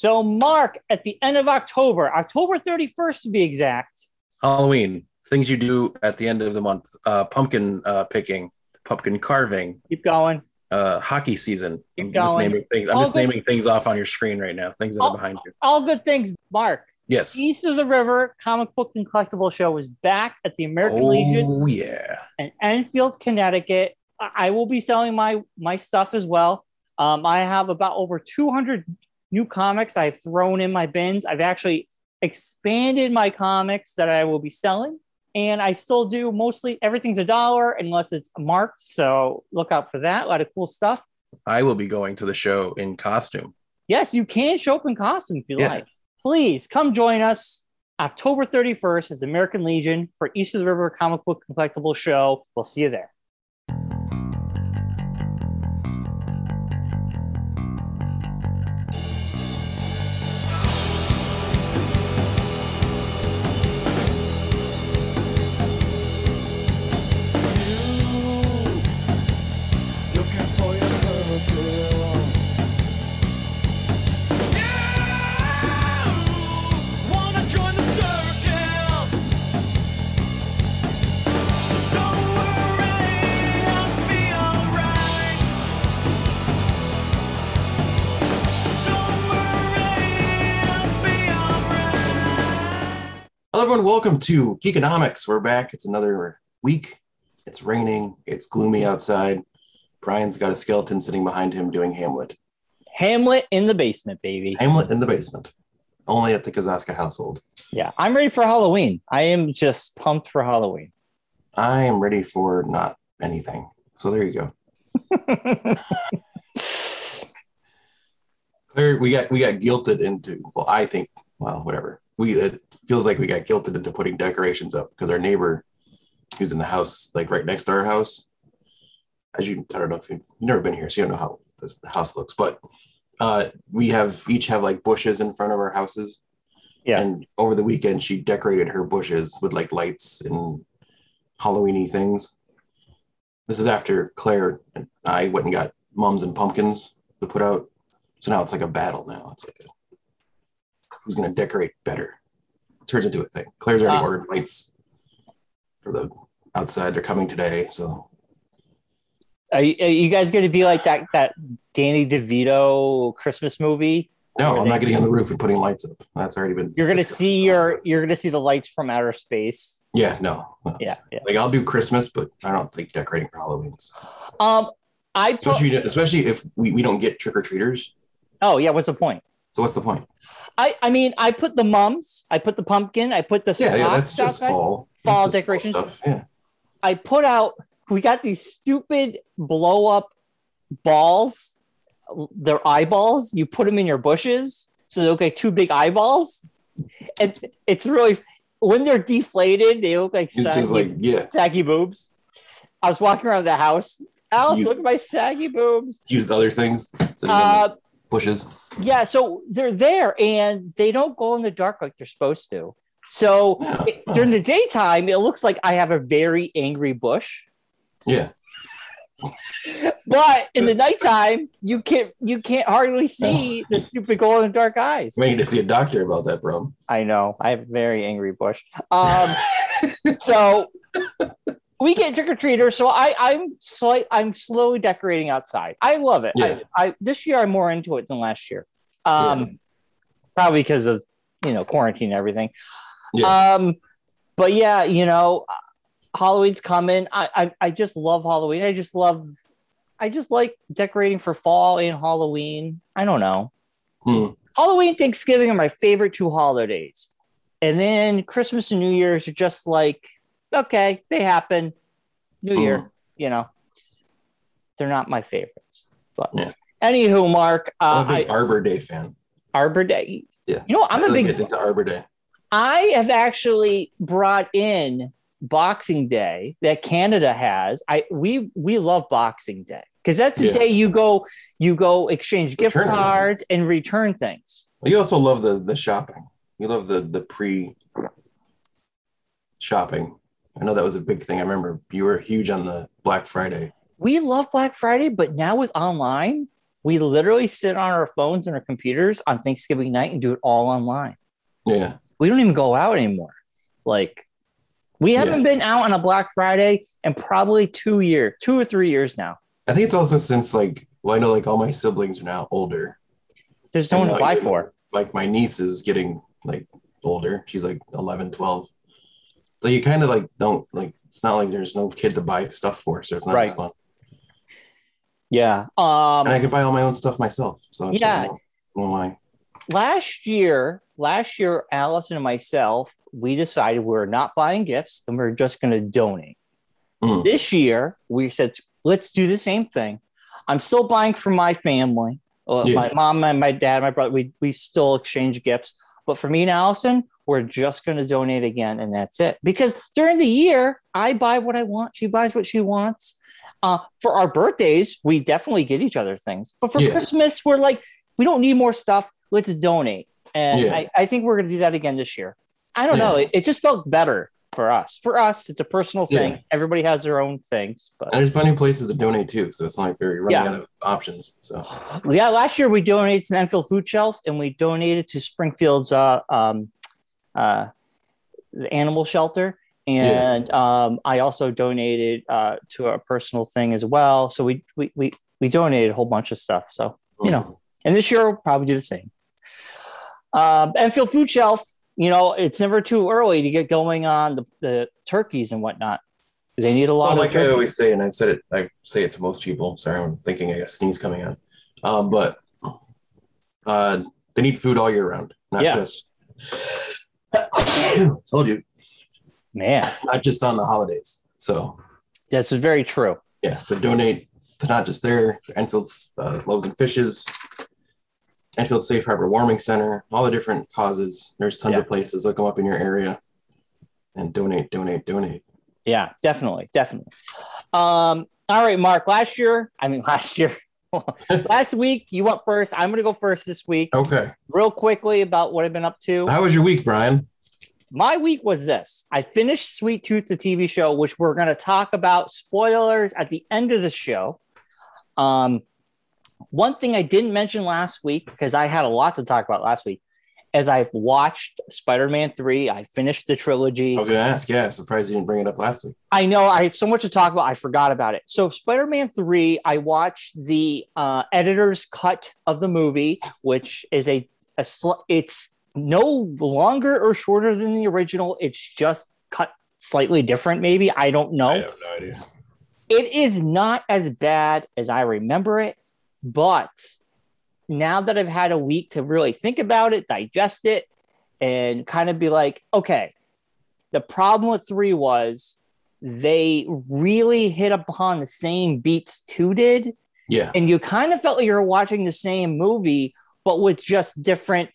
So, Mark, at the end of October, October 31st to be exact, Halloween things you do at the end of the month: uh, pumpkin uh, picking, pumpkin carving, keep going. uh, hockey season. Keep I'm just going. naming things. I'm All just naming things off on your screen right now. Things that All- are behind you. All good things, Mark. Yes. East of the River comic book and collectible show is back at the American Legion Oh yeah. in Enfield, Connecticut. I I will be selling my my stuff as well. Um, I have about over 200 new comics I've thrown in my bins. I've actually expanded my comics that I will be selling, and I still do mostly everything's a dollar unless it's marked. So look out for that. A lot of cool stuff. I will be going to the show in costume. Yes, you can show up in costume if you Yeah. like. Please come join us October 31st at the American Legion for East of the River Comic Book Collectible Show. We'll see you there. Everyone. Welcome to Geekonomics. We're back. It's another week. It's raining. It's gloomy outside. Brian's got a skeleton sitting behind him doing Hamlet. Hamlet in the basement, baby. Hamlet in the basement. Only at the Kazaska household. Yeah, I'm ready for Halloween. I am just pumped for Halloween. I am ready for not anything. So there you go. Claire, we got we got guilted into. Well, I think. Well, whatever. We it feels like we got guilted into putting decorations up because our neighbor, who's in the house like right next to our house, as you I don't know if you've, you've never been here, so you don't know how this, the house looks, but uh, we have each have like bushes in front of our houses. Yeah. And over the weekend, she decorated her bushes with like lights and Halloweeny things. This is after Claire and I went and got mums and pumpkins to put out. So now it's like a battle. Now it's like a, who's going to decorate better. Turns into a thing. Claire's already Ah. ordered lights for the outside. They're coming today. So Are you, are you guys going to be like that that Danny DeVito Christmas movie? no, I'm not getting on the roof and putting lights up. That's already been. You're going to discussed. see your you're going to see the lights from outer space. Yeah, no. no. Yeah, yeah. Like I'll do Christmas, but I don't think decorating for Halloween. Um, I Especially, especially if we, we don't get trick or treaters. oh yeah. What's the point? So what's the point? I I mean I put the mums. I put the pumpkin. I put the Yeah, yeah that's just fall. Fall just decorations. stuff. Yeah. I put out. We got these stupid blow up balls. They're eyeballs. You put them in your bushes, so they look like two big eyeballs. And it's really when they're deflated, they look like saggy, like, yeah, saggy boobs. I was walking around the house. Alice, You- look at my saggy boobs. used other things. Uh, bushes. yeah, so they're there and they don't go in the dark like they're supposed to. So during the daytime, it looks like I have a very angry bush. Yeah. But in the nighttime, you can't you can't hardly see the stupid glow in the dark eyes. We need to see a doctor about that, bro. I know. I have a very angry bush. Um, so we get trick or treaters. So I I'm slight I'm slowly decorating outside. I love it. Yeah. I, I this year I'm more into it than last year. Um, probably because of you know quarantine and everything. Yeah. Um, but yeah, you know, Halloween's coming. I, I I just love Halloween. I just love. I just like decorating for fall and Halloween. I don't know. Hmm. Halloween, Thanksgiving are my favorite two holidays. And then Christmas and New Year's are just like, okay, they happen. New Hmm. Year, you know, they're not my favorites. But Yeah. anywho, Mark, uh, I'm a big I, Arbor Day fan. Arbor Day. Yeah. You know. I'm I a big into Arbor Day. I have actually brought in Boxing Day that Canada has. I we we love Boxing Day because that's the Yeah. day you go you go exchange gift Return them. cards and return things. You also love the the shopping. You love the the pre shopping. I know that was a big thing. I remember you were huge on the Black Friday. We love Black Friday, but now with online, we literally sit on our phones and our computers on Thanksgiving night and do it all online. Yeah. We don't even go out anymore. Like we haven't been out on a Black Friday in probably two year, two or three years now. I think it's also since like well, I know like all my siblings are now older. There's no one to buy for. Like my niece is getting like older. She's like 11, 12. So you kind of like don't like it's not like there's no kid to buy stuff for, so it's not as Right. fun. Yeah. Um And I could buy all my own stuff myself. So Yeah. like, well, well, why? last year, last year, Allison and myself, we decided we were not buying gifts and we are just going to donate. Mm. This year, we said, let's do the same thing. I'm still buying for my family, uh, Yeah. my mom and my dad, my brother. We we still exchange gifts, but for me and Allison, we're just going to donate again, and that's it. Because during the year, I buy what I want. She buys what she wants. Uh, for our birthdays, we definitely get each other things. But for Yeah. Christmas, we're like, we don't need more stuff. Let's donate. And Yeah. I, I think we're going to do that again this year. I don't know. It, it just felt better for us. For us, it's a personal thing. Yeah. Everybody has their own things. But And there's plenty of places to donate too, so it's not like we're running Yeah. out of options. So yeah, last year we donated to the Enfield Food Shelf and we donated to Springfield's uh, um, uh, the animal shelter. And um, I also donated uh, to a personal thing as well. So we, we, we, we donated a whole bunch of stuff. So, you know, and this year we'll probably do the same. Um, Enfield Food Shelf, you know, it's never too early to get going on the, the turkeys and whatnot. They need a lot Well, of like I always say, and I've said it, I say it to most people. Sorry, I'm thinking I got a sneeze coming on. Um, but uh, they need food all year round, not Yeah. just. Told you, Man, not just on the holidays. So this is very true. yeah, so donate to not just there, Enfield uh, Loaves and Fishes, Enfield Safe Harbor Warming Center, all the different causes. There's tons Yeah. of places. Look them up in your area, and donate, donate, donate. Yeah, definitely, definitely. Um, all right, Mark. Last year, I mean, last year, last week, you went first. I'm gonna go first this week, Okay, real quickly about what I've been up to. so how was your week, Brian? My week was this: I finished Sweet Tooth, the TV show, which we're gonna talk about. Spoilers at the end of the show. Um, one thing I didn't mention last week because I had a lot to talk about last week, as I've watched Spider-Man three. I finished the trilogy. I was gonna ask. Yeah, surprised you didn't bring it up last week. I know I had so much to talk about. I forgot about it. So, Spider Man 3, I watched the uh, editor's cut of the movie, which is a, a sl- it's no longer or shorter than the original. It's just cut slightly different, maybe. I don't know. I have no idea. It is not as bad as I remember it, but now that I've had a week to really think about it, digest it, and kind of be like, okay, the problem with three was they really hit upon the same beats two did, Yeah, and you kind of felt like you were watching the same movie, but with just different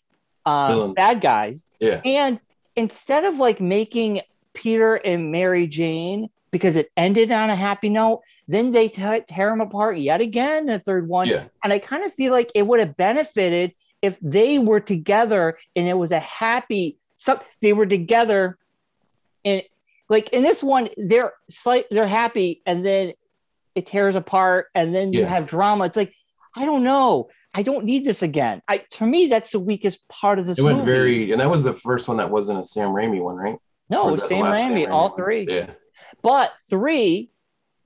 um, Villains. bad guys. yeah, And instead of like making Peter and Mary Jane because it ended on a happy note, then they t- tear them apart yet again, the third one. yeah, And I kind of feel like it would have benefited if they were together and it was a happy, so they were together. And like in this one, they're slight, they're happy, and then it tears apart, and then you have drama. It's like, I don't know. I don't need this again. I for me, that's the weakest part of this it went movie. very, and that was the first one that wasn't a Sam Raimi one, right? No, it was that the Sam Raimi, all three. Yeah, But three,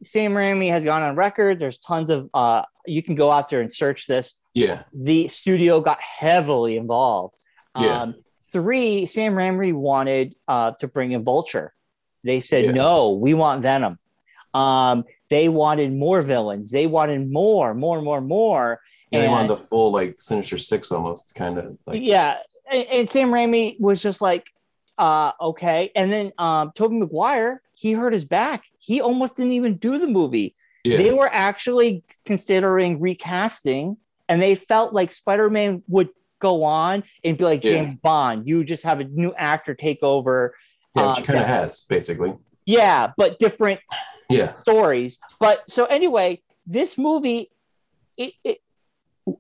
Sam Raimi has gone on record. There's tons of uh you can go out there and search this. yeah, The studio got heavily involved. Yeah. Um three, Sam Raimi wanted uh to bring in Vulture. They said, Yeah. no, we want Venom. Um, they wanted more villains, they wanted more, more, more, more. yeah. They wanted the full like Sinister Six almost, kind of like yeah, and, and Sam Raimi was just like, uh, okay. And then um, Tobey Maguire, he hurt his back. He almost didn't even do the movie. yeah, They were actually considering recasting, and they felt like Spider Man would go on and be like Yeah. James Bond. You just have a new actor take over. yeah, which uh, kind of has basically. Yeah, but different Yeah, stories. But so anyway, this movie, it, it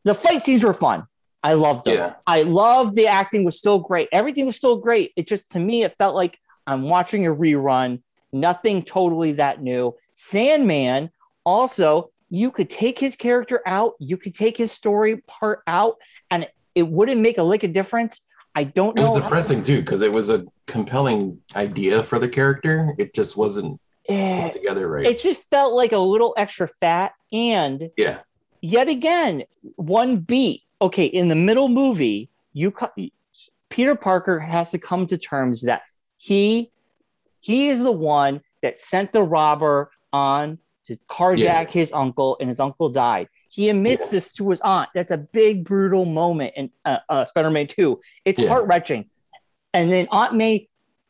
the fight scenes were fun. I loved them. Yeah. I loved the acting was still great. Everything was still great. It just to me, it felt like I'm watching a rerun. Nothing totally that new. Sandman also you could take his character out, you could take his story part out, and it wouldn't make a lick of difference. I don't know. It was depressing too because it was a compelling idea for the character. It just wasn't put together right. it just felt like a little extra fat. And yeah, yet again, one beat. Okay, in the middle movie, you Peter Parker has to come to terms that he he is the one that sent the robber on to carjack Yeah. his uncle, and his uncle died. He admits Yeah. this to his aunt. That's a big, brutal moment in uh, uh, Spider-Man Two. It's Yeah. heart wrenching, and then Aunt May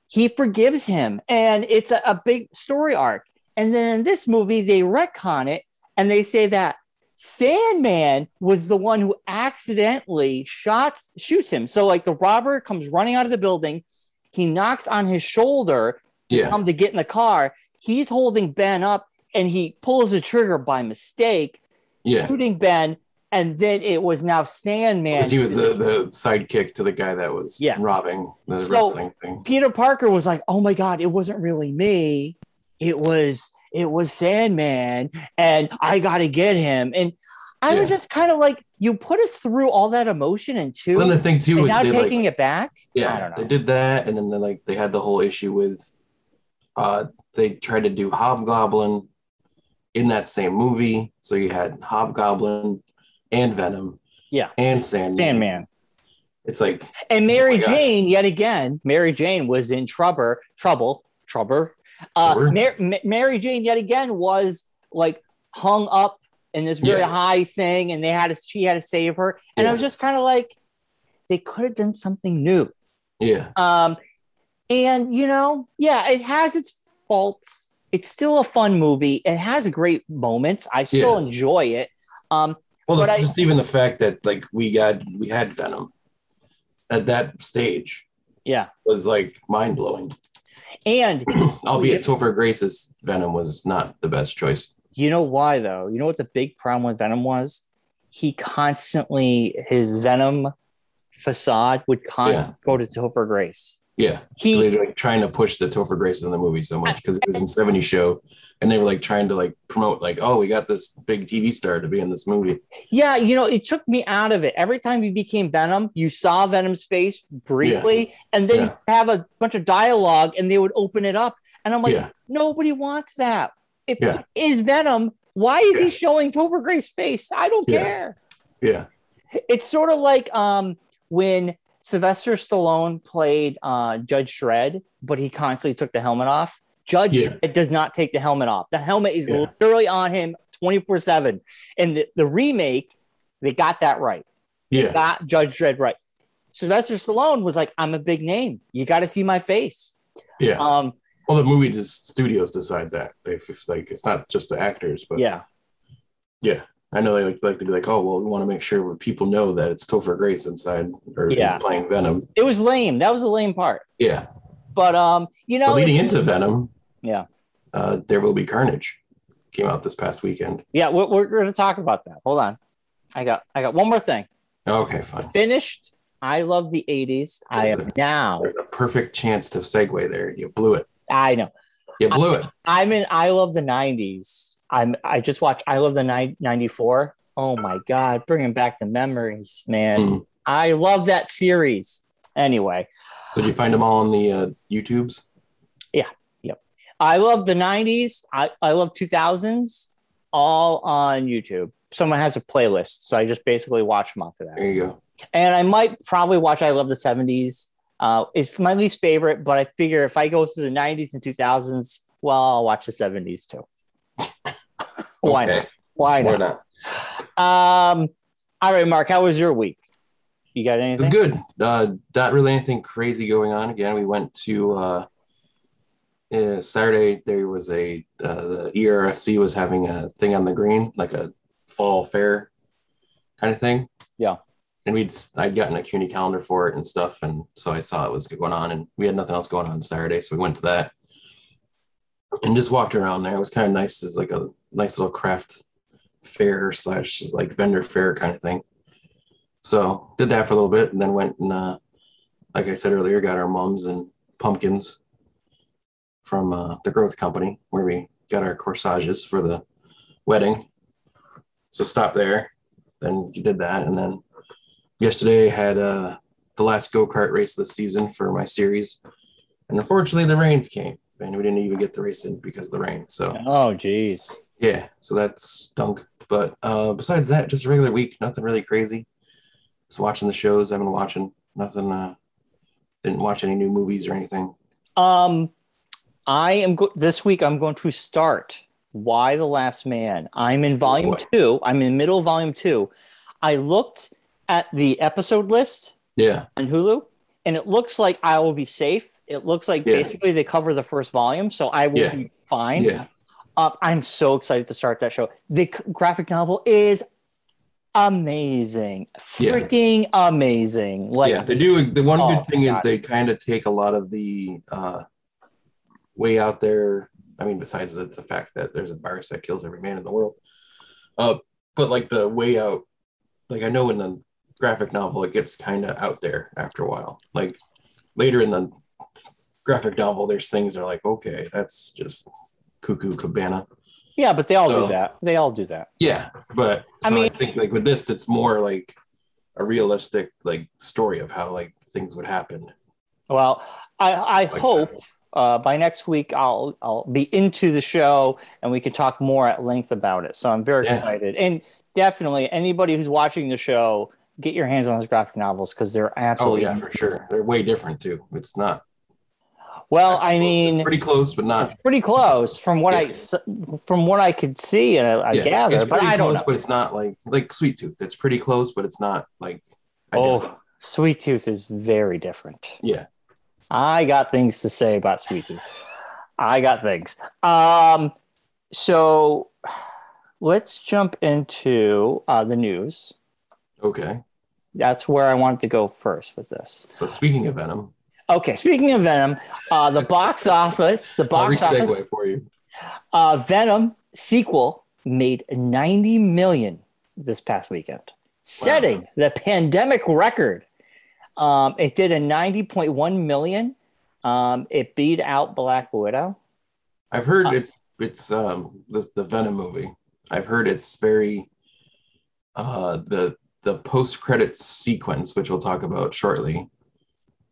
he forgives him, and it's a, a big story arc. And then in this movie, they retcon it and they say that Sandman was the one who accidentally shots shoots him. So like the robber comes running out of the building, he knocks on his shoulder to yeah, come to get in the car. He's holding Ben up and he pulls the trigger by mistake, yeah. shooting Ben. And then it was now Sandman. Because he was the, the sidekick to the guy that was Yeah. robbing the So- wrestling thing. Peter Parker was like, "Oh my god, it wasn't really me. It was it was Sandman, and I got to get him." And I was just kind of like, "You put us through all that emotion and two, Then the thing too and was now taking like it back." I yeah they did that and then they like they had the whole issue with uh they tried to do Hobgoblin in that same movie. So you had Hobgoblin and Venom. Yeah. And Sandman. Sandman It's like and Mary Oh. Jane yet again. Mary Jane was in trouble, trouble, trouble. Uh, Mar- Ma- Mary Jane yet again was like hung up in this very Yeah. high thing, and they had to she had to save her, and I was just kind of like, they could have done something new. yeah. Um, and you know, yeah, it has its faults. It's still a fun movie. It has great moments. I still Yeah. enjoy it. Um, Well, But I- just even the fact that like we got we had Venom at that stage yeah, was like mind blowing. And Albeit Topher Grace's Venom was not the best choice. you know why though? You know what the big problem with Venom was? He constantly his Venom facade would constantly go to Topher Grace. Yeah. He like trying to push the Topher Grace in the movie so much because it was in 70 show and they were like trying to like promote like oh we got this big TV star to be in this movie Yeah, you know, it took me out of it. Every time he became Venom, you saw Venom's face briefly, and then Yeah. have a bunch of dialogue, and they would open it up, and I'm like, Yeah. nobody wants that. Yeah. is Venom, why is he showing Topher Grace's face? I don't Yeah. care. yeah It's sort of like um when Sylvester Stallone played uh, Judge Dredd, but he constantly took the helmet off. Judge Yeah. Dredd does not take the helmet off. The helmet is Yeah. literally on him 24 7. And the, the remake, they got that right. yeah Got Judge Dredd right. Sylvester Stallone was like, I'm a big name. You got to see my face. yeah Um, well the movie just studios decide that they like it's not just the actors but yeah. yeah I know they like, like to be like oh well we want to make sure people know that it's Topher Grace inside or Yeah. he's playing Venom It was lame. That was the lame part. yeah But, um, you know, but leading into Venom Yeah. uh There Will Be Carnage came out this past weekend yeah, we're, we're going to talk about that. Hold on. I got, I got one more thing. okay fine finished. I love the 80s. I am it. now. There's a perfect chance to segue there you blew it I know. you blew it I'm in I love the 90s. I'm I just watched I love the Ni- 94. Oh my god, bringing back the memories, man. Mm. I love that series. Anyway, So did you find them all on the uh, YouTubes? Yeah, yep. I love the 90s. I, I love 2000s all on YouTube. Someone has a playlist, so I just basically watch them off of that. There you go. and I might probably watch I Love the 70s. Uh, it's my least favorite, but I figure if I go through the 90s and 2000s, well, I'll watch the 70s too. Why Okay. not? Why Why not? not? Um, all right, Mark, how was your week? You got anything? It's good. Uh, not really anything crazy going on. Again, we went to uh, uh, Saturday. There was a uh, the ERFC was having a thing on the green, like a fall fair kind of thing. Yeah. And we'd I'd gotten a CUNY calendar for it and stuff, and so I saw it was going on, and we had nothing else going on Saturday, so we went to that and just walked around there. It was kind of nice. It's like a nice little craft fair slash like vendor fair kind of thing. So did that for a little bit and then went and uh, like I said earlier, got our mums and pumpkins from uh, the growth company where we got our corsages for the wedding. so stop there. Then you did that, and then yesterday I had uh, the last go kart race this season for my series, and unfortunately the rains came, and we didn't even get the race in because of the rain. So Oh, geez. Yeah, so that stunk. But uh, besides that, just a regular week, nothing really crazy. Just watching the shows I've been watching. Nothing. Uh, didn't watch any new movies or anything. Um, I am go- this week. I'm going to start Y the Last Man. I'm in volume boy. two. I'm in the middle of volume two. I looked at the episode list Yeah, on Hulu, and it looks like I will be safe. It looks like Yeah. basically they cover the first volume, so I will Yeah. be fine. yeah, Uh, I'm so excited to start that show. The graphic novel is amazing, Yeah. freaking amazing. Like, yeah. They do. The one Oh, good thing is God. they kind of take a lot of the uh, way out there. I mean, besides the, the fact that there's a virus that kills every man in the world, uh, but like the way out. Like I know in the graphic novel, it gets kind of out there after a while. Like later in the graphic novel, there's things that are like, okay, that's just cuckoo cabana. yeah, but they all So- do that. They all do that. Yeah, but I so I, mean- think like with this, it's more like a realistic like story of how like things would happen. Well, I, I Like hope uh, by next week I'll I'll be into the show and we can talk more at length about it. So I'm very Yeah. excited. And definitely anybody who's watching the show, get your hands on those graphic novels because they're Oh absolutely yeah, for sure. They're way different too. It's not. Well, I mean, it's pretty close, but not. pretty close from what I Yeah. s- from what I could see and I, I yeah, gather, it's but I don't close, know. But it's not like like Sweet Tooth. It's pretty close, but it's not like. identical. Oh, Sweet Tooth is very different. yeah. I got things to say about Sweet Tooth. I got things. Um, so let's jump into uh, the news. Okay. That's where I wanted to go first with this. So speaking of Venom, Okay, speaking of Venom, uh, the box office, the box office, segue for you. uh, Venom sequel made 90 million this past weekend, setting the pandemic record. Um, it did a 90.1 million. Um, it beat out Black Widow. I've heard Uh, it's it's um the, the Venom movie. I've heard it's very uh the the post credits sequence, which we'll talk about shortly,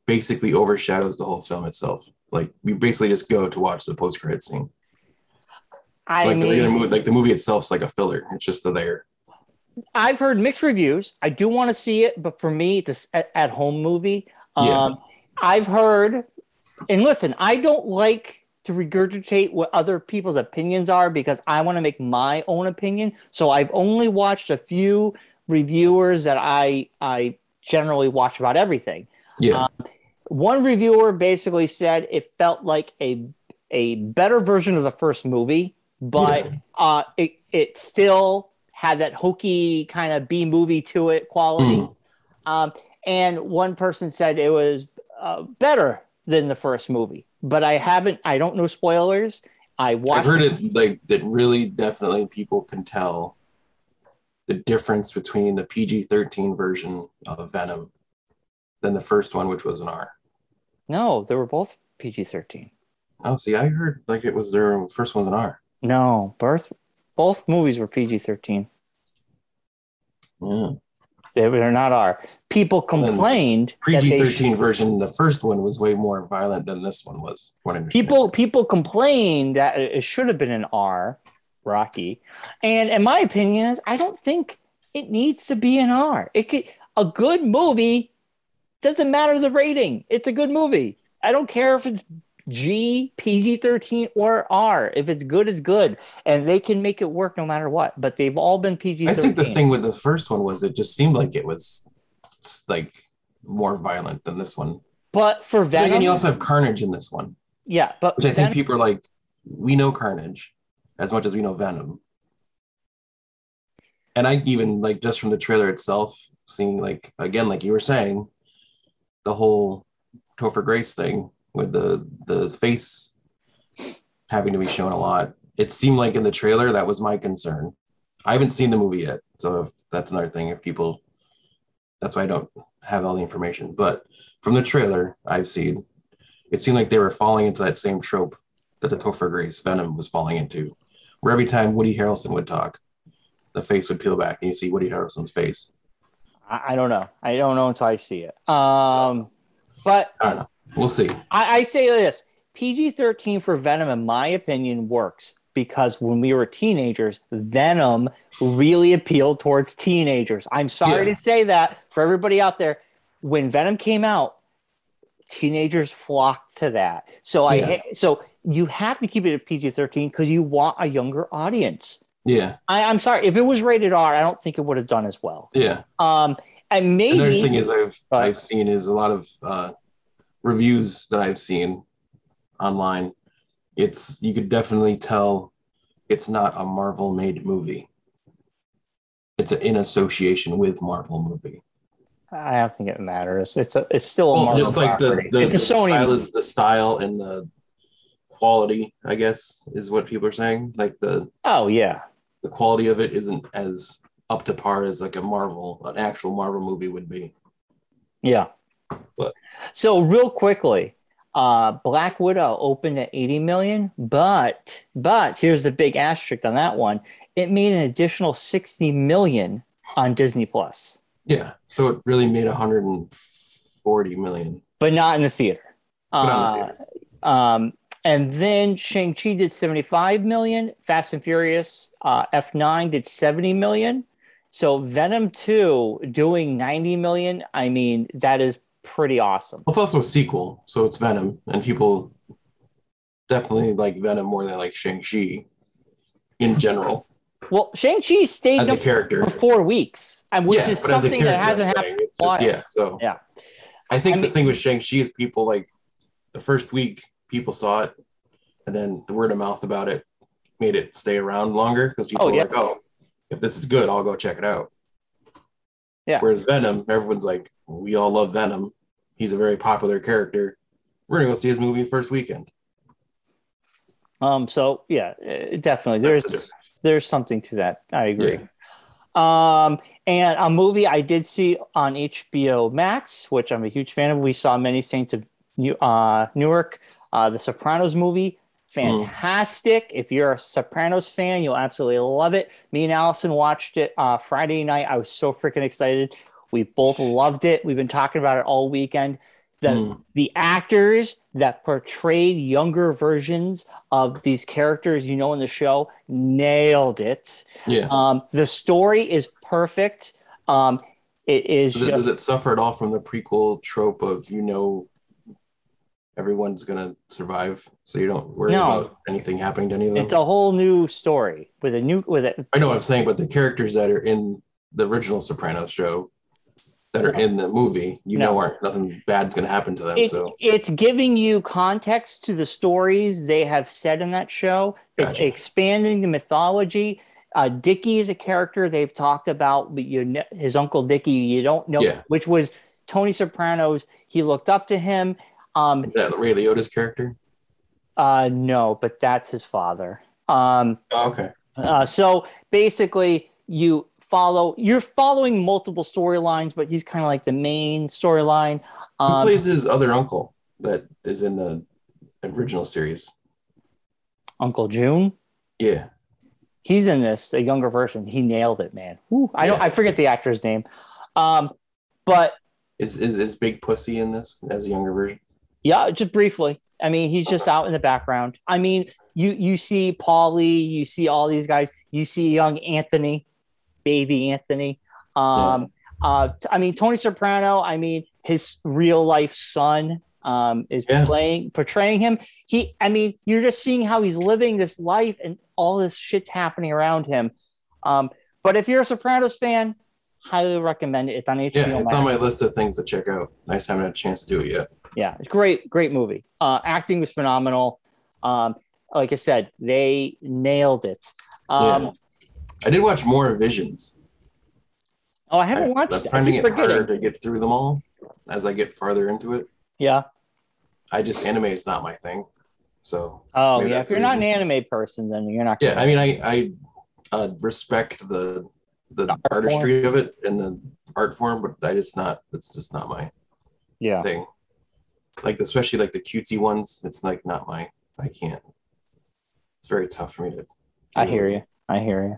basically overshadows the whole film itself. Like we basically just go to watch the post credit scene. I like the regular mean, movie, like the movie itself's like a filler. It's just the there. I've heard mixed reviews. I do want to see it, but for me, it's a at home movie. Yeah. Um, I've heard, and listen, I don't like to regurgitate what other people's opinions are because I want to make my own opinion. So I've only watched a few reviewers that I I generally watch about everything. Yeah. Uh, One reviewer basically said it felt like a a better version of the first movie, but Yeah. uh, it it still had that hokey kind of B movie to it quality. Mm. Um, and one person said it was uh, better than the first movie, but I haven't. I don't know spoilers. I watched. I've heard it like that really definitely people can tell the difference between the PG 13 version of Venom than the first one, which was an R. No, they were both PG thirteen. Oh, see, I heard like it was their first one's an R. No, both Both movies were PG thirteen. Yeah. They were not R. People complained PG thirteen version, the first one was way more violent than this one was. from what I understand. people people complained that it it should have been an R, Rocky, and in my opinion, is I don't think it needs to be an R. It could a good movie doesn't matter the rating. It's a good movie. I don't care if it's G, PG thirteen, or R. If it's good, it's good, and they can make it work no matter what. But they've all been PG I think the thing with the first one was it just seemed like it was like more violent than this one. But for Venom, you also have Carnage in this one, yeah, but which I think Venom- people are like, we know Carnage as much as we know Venom. And I even like just from the trailer itself, seeing like again, like you were saying, the whole Topher Grace thing with the the face having to be shown a lot. It seemed like in the trailer that was my concern. I haven't seen the movie yet, so that's another thing. If people, that's why I don't have all the information. But from the trailer I've seen, it seemed like they were falling into that same trope that the Topher Grace Venom was falling into, where every time Woody Harrelson would talk, the face would peel back and you see Woody Harrelson's face. I, I don't know. I don't know until I see it. Um, but I don't know. We'll see. I, I say this PG 13 for Venom, in my opinion, works because when we were teenagers, Venom really appealed towards teenagers. I'm sorry Yeah. to say that for everybody out there. When Venom came out, teenagers flocked to that. So I Yeah. so you have to keep it at PG 13 because you want a younger audience. Yeah, I, I'm sorry if it was rated R, I don't think it would have done as well. yeah. Um, and maybe Another thing is I've But- I've seen is a lot of uh, reviews that I've seen online. It's you could definitely tell it's not a Marvel made movie. It's a, in association with Marvel movie. I don't think it matters. It's a, it's still a Well, Marvel just like the, property. the, a the Sony. style is the style and the quality, I guess, is what people are saying. Like the oh yeah, the quality of it isn't as up to par as like a Marvel, an actual Marvel movie would be. yeah. But- so real quickly, uh, Black Widow opened at 80 million, but but here's the big asterisk on that one. It made an additional 60 million on Disney Plus, Yeah. So it really made 140 million. but not in the theater. not in Uh, um, and then Shang Chi did 75 million. Fast and Furious uh, F9 did 70 million. So Venom 2 doing 90 million. I mean, that is pretty awesome. Well, it's also a sequel, so it's Venom, and people definitely like Venom more than like Shang-Chi in general Well, Shang Chi stayed as a up character. for four weeks, and which yeah, is but as a something that hasn't happened. just, yeah, so Yeah. I think I the mean- thing with Shang-Chi is people like the first week people saw it, and then the word of mouth about it made it stay around longer because people Oh, were like, oh, if this is good, I'll go check it out. Yeah. Whereas Venom, everyone's like, we all love Venom. He's a very popular character. We're gonna go see his movie first weekend. Um, so yeah, uh, definitely. That's There's the there's something to that. I agree. Um, and a movie I did see on HBO Max, which I'm a huge fan of. We saw Many Saints of New, uh, Newark, uh, the Sopranos movie. Fantastic. If you're a Sopranos fan, you'll absolutely love it. Me and Allison watched it uh, Friday night. I was so freaking excited. We both loved it. We've been talking about it all weekend. The Mm. the actors that portrayed younger versions of these characters you know in the show nailed it. Yeah. Um, the story is perfect. Um, it is Does just does it suffer at all from the prequel trope of you know everyone's gonna survive, so you don't worry No. about anything happening to any of them? it's a whole new story with a new with it. I know what I'm saying, but the characters that are in the original Sopranos show that are in the movie, you No. know, aren't nothing bad's gonna happen to them. It's, so it's giving you context to the stories they have said in that show. It's expanding the mythology. Uh, Dickie is a character they've talked about, but you kn- his uncle Dickie, you don't know, Yeah. which was Tony Soprano's. He looked up to him. Um, is that Ray Liotta's character. uh, no, but that's his father. Um, Oh, okay. Uh, so basically, you follow you're following multiple storylines, but he's kind of like the main storyline. Who Um, plays his other uncle that is in the original series? Uncle June, Yeah. he's in this a younger version. He nailed it, man. Whew, I don't Yeah. I forget the actor's name, um, but Is, is is Big Pussy in this as a younger version? Yeah, just briefly. I mean, he's just out in the background. I mean, you you see Paulie, you see all these guys, you see young Anthony, baby Anthony. Um, uh, t- I mean, Tony Soprano. I mean, his real life son um, is Yeah. playing portraying him. He, I mean, you're just seeing how he's living this life and all this shit's happening around him. Um, but if you're a Sopranos fan, highly recommend it. It's on HBO Yeah, it's Max. on my list of things to check out. I just haven't had a chance to do it yet. Yeah, it's great, great movie. Uh, acting was phenomenal. Um, like I said, they nailed it. Um, Yeah. I did watch more Visions. Oh, I haven't I, watched I'm. Finding it harder to get through them all as I get farther into it. Yeah. I just anime is not my thing. So Oh, yeah. If you're not an anime person, then you're not. yeah, I mean, I I uh, respect the the, art artistry of it and the art form, but I just not. It's just not my yeah. thing. Like especially like the cutesy ones, it's like not my. I can't. It's very tough for me to. I hear you. I hear you.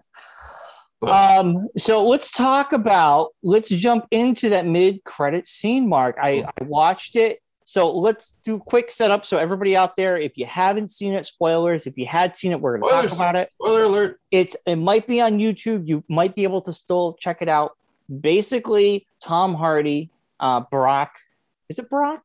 But Um, so let's talk about let's jump into that mid credit scene, Mark. I, I watched it. So let's do quick setup. So everybody out there, if you haven't seen it, spoilers. If you had seen it, we're gonna talk about it. spoiler alert. It's it might be on YouTube. You might be able to still check it out. Basically, Tom Hardy, uh, Brock, is it Brock?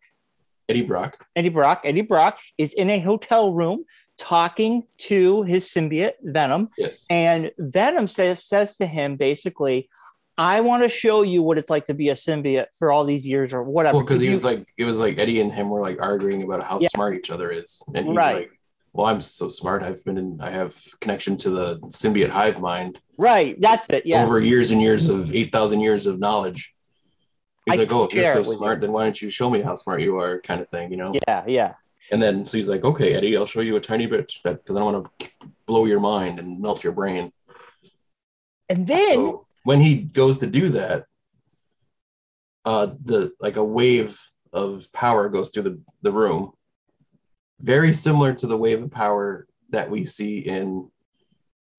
Eddie Brock. Eddie Brock, Eddie Brock is in a hotel room talking to his symbiote Venom, Yes. and Venom says says to him basically, "I want to show you what it's like to be a symbiote for all these years or whatever." Well, because he You- was like, it was like Eddie and him were like arguing about how Yeah. smart each other is, and he's Right. like, "Well, I'm so smart. I've been in. I have connection to the symbiote hive mind right. That's it. Yeah. over years and years of eight thousand years of knowledge." He's I like, "Oh, if you're so smart, then why don't you show me how smart you are?" Kind of thing, you know. yeah. Yeah. And then so he's like, "Okay, Eddie, I'll show you a tiny bit because I don't want to blow your mind and melt your brain." And then So when he goes to do that, uh, the like a wave of power goes through the, the room, very similar to the wave of power that we see in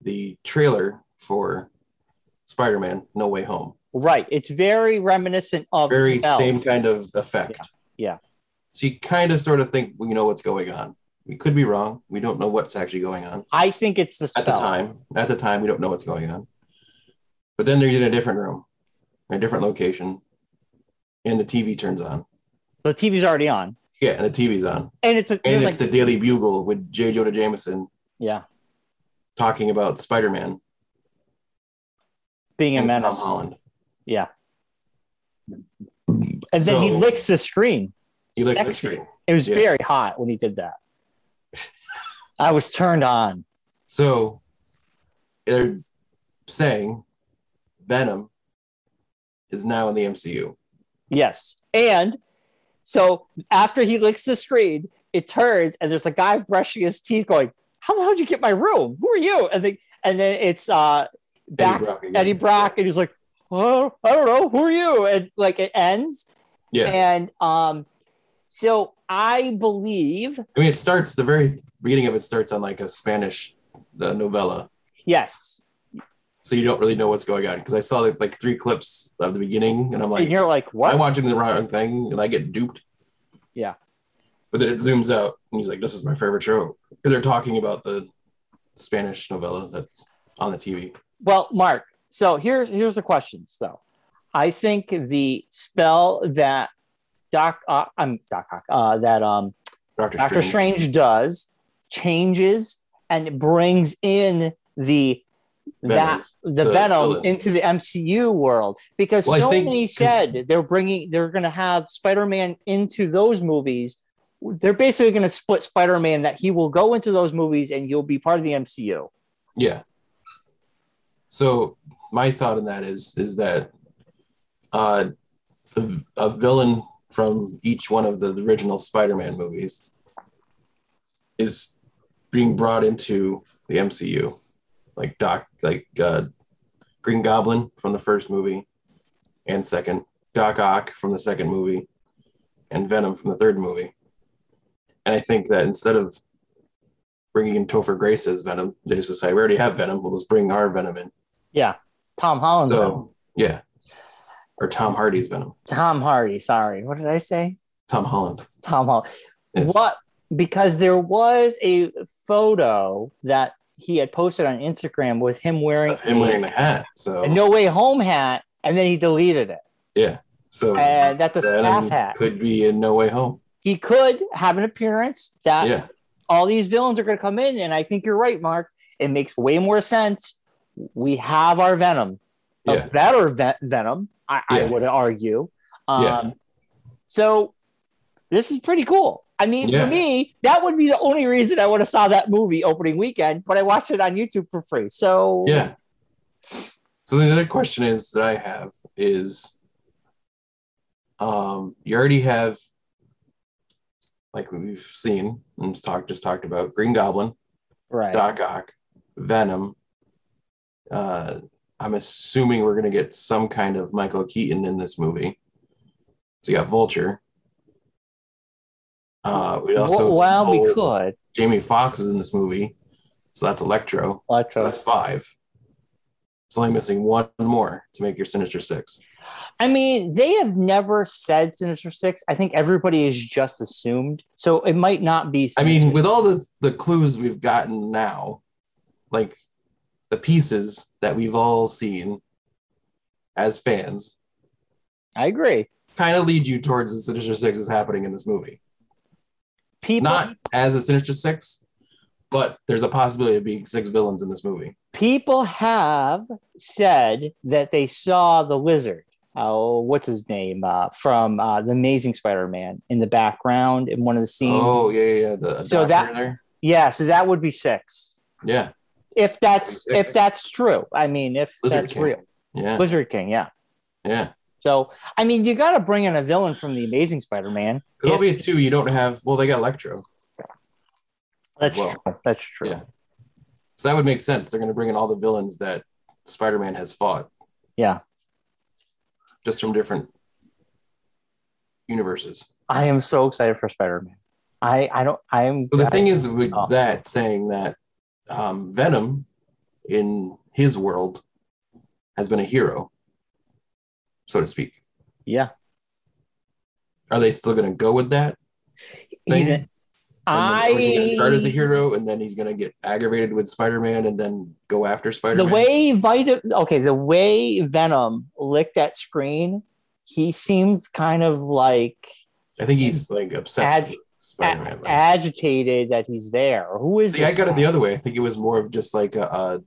the trailer for Spider-Man: No Way Home. right, it's very reminiscent of Very Spell. same kind of effect. Yeah. So you kind of sort of think we know what's going on. We could be wrong. We don't know what's actually going on I think it's the spell. at the time. At the time, we don't know what's going on. But then they're in a different room, a different location, and the TV turns on. The TV's already on, Yeah, and the TV's on, and it's a, and it's like the Daily Bugle with J. Jonah Jameson yeah, talking about Spider-Man being a and it's Tom menace. Holland. Yeah. And then he licks the screen. He licks the screen. It was Yeah. very hot when he did that. I was turned on. So they're saying Venom is now in the MCU. Yes. And so after he licks the screen, it turns and there's a guy brushing his teeth going, How the hell did you get my room? Who are you? And then and then it's uh back Eddie Brock. Eddie Brock and he's like, Oh, I don't know, who are you? And like it ends. Yeah. And um so I believe I mean, it starts, the very beginning of it starts on like a Spanish uh, novela. yes. So you don't really know what's going on. Because I saw like, like three clips of the beginning and I'm like, and you're like, what? I'm watching the wrong thing and I get duped. Yeah. But then it zooms out and he's like, this is my favorite show. Because they're talking about the Spanish novela that's on the TV. Well, Mark, so here's here's the questions though. I think the spell that Doc uh, I'm Doc Ock, uh, that um Doctor, Doctor Strange. Strange does changes and brings in the that the, the venom villains. into the MCU world because Well, think- said they're bringing they're going to have Spider-Man into those movies. They're basically going to split Spider-Man that he will go into those movies and he'll be part of the MCU. Yeah. So my thought on that is is that uh the a villain from each one of the original Spider-Man movies is being brought into the MCU. Like Doc like uh Green Goblin from the first movie and second, Doc Ock from the second movie, and Venom from the third movie. And I think that instead of bringing in Topher Grace as Venom. They just decide we already have Venom. We'll just bring our Venom in. Yeah, Tom Holland. So yeah, or Tom Hardy's Venom. Tom Hardy. Sorry, what did I say? Tom Holland. Tom Holland. Yes. What? Because there was a photo that he had posted on Instagram with him wearing Of him wearing the hat. So a No Way Home hat, and then he deleted it. yeah. So And that's a Venom staff hat. could be in No Way Home. He could have an appearance that Yeah. all these villains are going to come in, and I think you're right, Mark. It makes way more sense. We have our Venom, a Yeah. better ve- Venom, I, I would argue. Um, Yeah. So this is pretty cool. I mean, Yeah. for me, that would be the only reason I would have saw that movie opening weekend, but I watched it on YouTube for free. So Yeah. So the other question is that I have is um you already have like we've seen and just talked just talked about Green Goblin, right. Doc Ock, Venom. Uh I'm assuming we're gonna get some kind of Michael Keaton in this movie. So you got Vulture. Uh we also well, we could. Jamie Foxx is in this movie. So that's Electro. So Electro. that's five. It's only missing one more to make your Sinister Six. I mean, they have never said Sinister Six. I think everybody is just assumed. So it might not be. I mean, with all the the clues we've gotten now, like the pieces that we've all seen as fans, I agree. kind of lead you towards the Sinister Six is happening in this movie. People, Not as a Sinister Six, but there's a possibility of being six villains in this movie. people have said that they saw the lizard. Oh, what's his name? Uh, from uh, the Amazing Spider-Man in the background in one of the scenes. Oh yeah, yeah, yeah, the So that- there. Yeah, so that would be six. Yeah, If that's Six. if that's true. I mean, if Lizard that's King. real. yeah, Lizard King, yeah. yeah. So I mean, you got to bring in a villain from the Amazing Spider-Man. Because obviously too, you don't have. Well, they got Electro, That's well. true. That's true. Yeah. so that would make sense. They're going to bring in all the villains that Spider-Man has fought, yeah. just from different universes. I am so excited for Spider-Man. I I don't I am. So the thing is with that saying that um, Venom in his world has been a hero, so to speak. yeah. Are they still going to go with that? He's thing? a, And then, I to start as a hero and then he's going to get aggravated with Spider-Man and then go after Spider-Man? The way Vita okay, the way Venom licked that screen, he seems kind of like I think he's like obsessed Ag- Spider-Man. right? agitated that he's there. Who is See, I got it the other way. I think it was more of just like a, a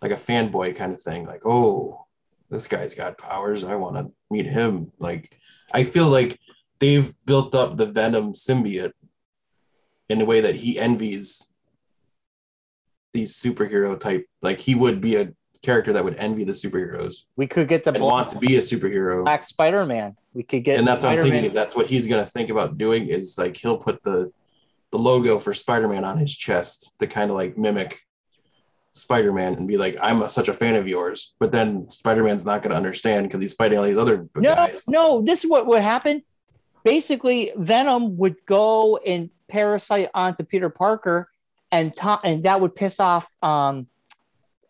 like a fanboy kind of thing. Like, oh, this guy's got powers. I want to meet him. Like, I feel like they've built up the Venom symbiote in a way that he envies these superhero type. Like, he would be a character that would envy the superheroes We could get the and want to be a superhero. Black Spider-Man. We could get and that's what I'm thinking is that's what he's gonna think about doing is like he'll put the the logo for Spider-Man on his chest to kind of like mimic Spider-Man and be like, I'm a, such a fan of yours. But then Spider-Man's not gonna understand because he's fighting all these other No, guys. no, this is what would happen. Basically, Venom would go and parasite onto Peter Parker, and Tom, and that would piss off um,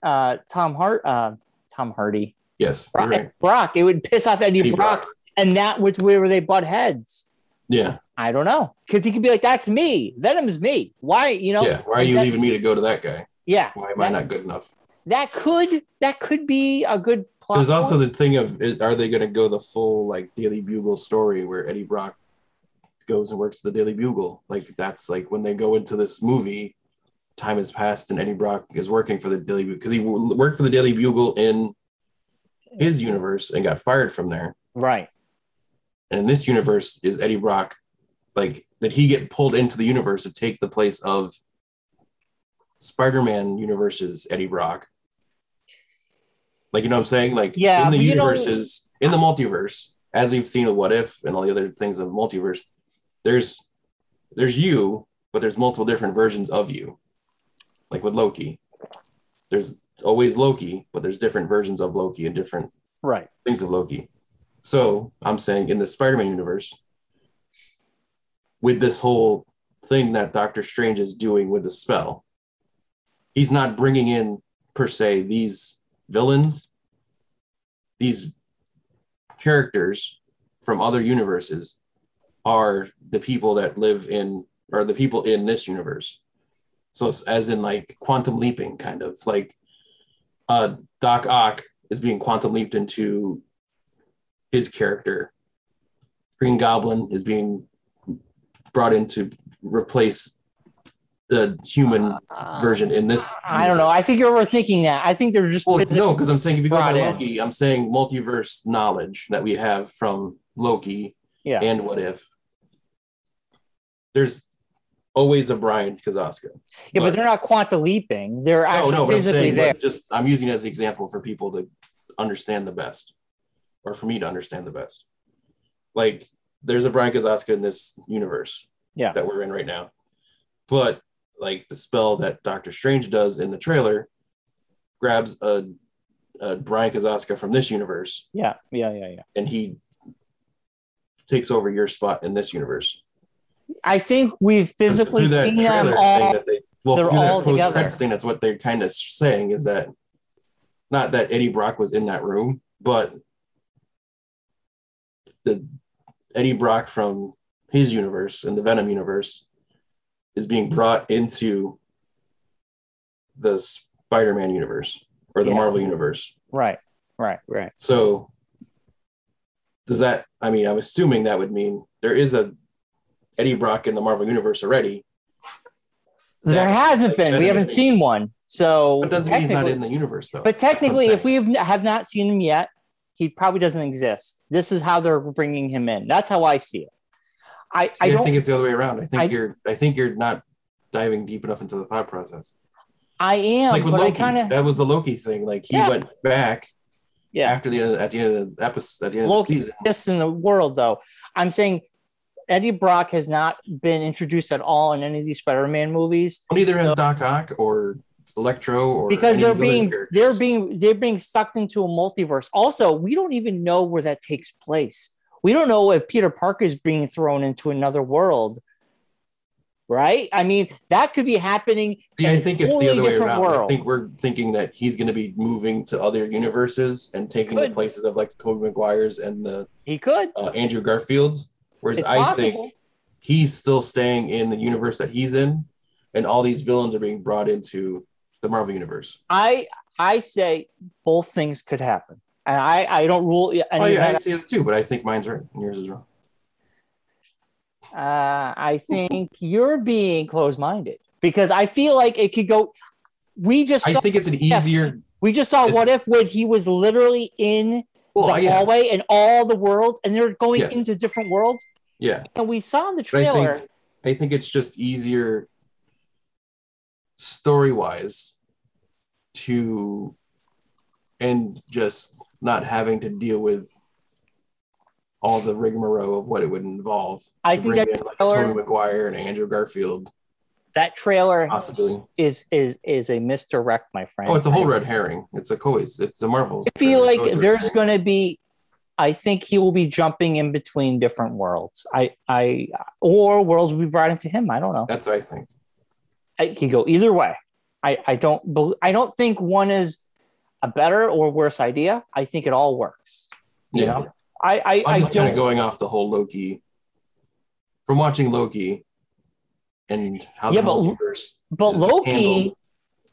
uh, Tom Hart, uh, Tom Hardy, Yes, Brock, right. Brock. It would piss off Eddie, Eddie Brock, Brock. and that was where they butt heads. Yeah, I don't know because he could be like, "That's me. Venom's me. Why? You know? yeah. Why are you leaving me to go to that guy? Yeah, Why am I not good enough? that could that could be a good plot. There's also the thing of is, are they gonna go the full like Daily Bugle story where Eddie Brock goes and works the Daily Bugle? Like that's like when they go into this movie, time has passed and Eddie Brock is working for the Daily Bugle because he worked for the Daily Bugle in his universe and got fired from there. right. And in this universe, is Eddie Brock like did he get pulled into the universe to take the place of Spider-Man universe's Eddie Brock? Like you know what I'm saying? Like Yeah, in the but you know- universes, in the multiverse, as we've seen with What If and all the other things of multiverse, there's there's you, but there's multiple different versions of you. Like with Loki. There's always Loki, but there's different versions of Loki and different Right. things of Loki. So I'm saying in the Spider-Man universe, with this whole thing that Doctor Strange is doing with the spell, he's not bringing in per se these villains, these characters from other universes are the people that live in or the people in this universe. So as in like quantum leaping kind of like uh Doc Ock is being quantum leaped into his character. Green Goblin is being brought in to replace the human Uh, version in this. I don't know. I think you're overthinking that. I think they're just Well, no, because I'm saying if you go by Brought in. Loki, I'm saying multiverse knowledge that we have from Loki yeah. and What If. There's always a Brian Kazaska. yeah, but they're not quantum leaping. They're No, actually no, but I'm physically saying there. but just I'm using it as an example for people to understand the best, or for me to understand the best. Like there's a Brian Kazaska in this universe, Yeah. that we're in right now, but like the spell that Doctor Strange does in the trailer grabs a, a Brian Kazaska from this universe, Yeah, yeah, yeah, yeah. and he takes over your spot in this universe. I think we've physically seen them all. they, well, they're all together. thing, that's what they're kind of saying is that not that Eddie Brock was in that room, but the Eddie Brock from his universe and the Venom universe is being brought into the Spider-Man universe or the Yeah. Marvel universe. Right, right, right. So does that I mean I'm assuming that would mean there is a Eddie Brock in the Marvel universe already. There hasn't like been. We haven't seen one. So But doesn't mean he's not in the universe though. But technically, if we have, have not seen him yet, he probably doesn't exist. This is how they're bringing him in. That's how I see it. I, See, I I, don't. think it's the other way around. I think I- you're I think you're not diving deep enough into the thought process. I am, like with Loki, I kind of that was the Loki thing. Like he Yeah. went back yeah. after the end of, at the end of the episode at the end Loki of the season. exists in the world, though. I'm saying Eddie Brock has not been introduced at all in any of these Spider-Man movies Neither has So- Doc Ock or Electro or because they're of these other being characters. they're being they're being sucked into a multiverse. Also, we don't even know where that takes place. We don't know if Peter Parker is being thrown into another world. Right? I mean, that could be happening. See, I think it's the other way around. I think we're thinking that he's going to be moving to other universes and taking the places of like the Tobey Maguires and the He could. uh, Andrew Garfields. Whereas It's I possible. think he's still staying in the universe that he's in, and all these villains are being brought into the Marvel universe. I I say both things could happen, and I I don't rule any Oh yeah, I see it too, but I think mine's right and yours is wrong. Uh, I think you're being closed-minded because I feel like it could go. We just I saw, think it's an Yes. easier. we just saw what if when he was literally in Well, the yeah, hallway and all the world, and they're going Yes. into different worlds, yeah. and we saw in the But I trailer. think I think it's just easier story wise to and just not having to deal with all the rigmarole of what it would involve. I think that in, like trailer- Tobey Maguire and Andrew Garfield. that trailer Possibly. is is is a misdirect, my friend. Oh, it's a whole I- red herring. It's a always it's a Marvel. I feel trailer, like so it's a red there's going to be. I think he will be jumping in between different worlds. I, I, or worlds will be brought into him. I don't know. That's what I think. I could go either way. I, I don't, bel I don't think one is a better or worse idea. I think it all works. You Yeah. know, I, I, I'm just kind of going off the whole Loki from watching Loki and how Yeah, the but- multiverse but Loki, handled.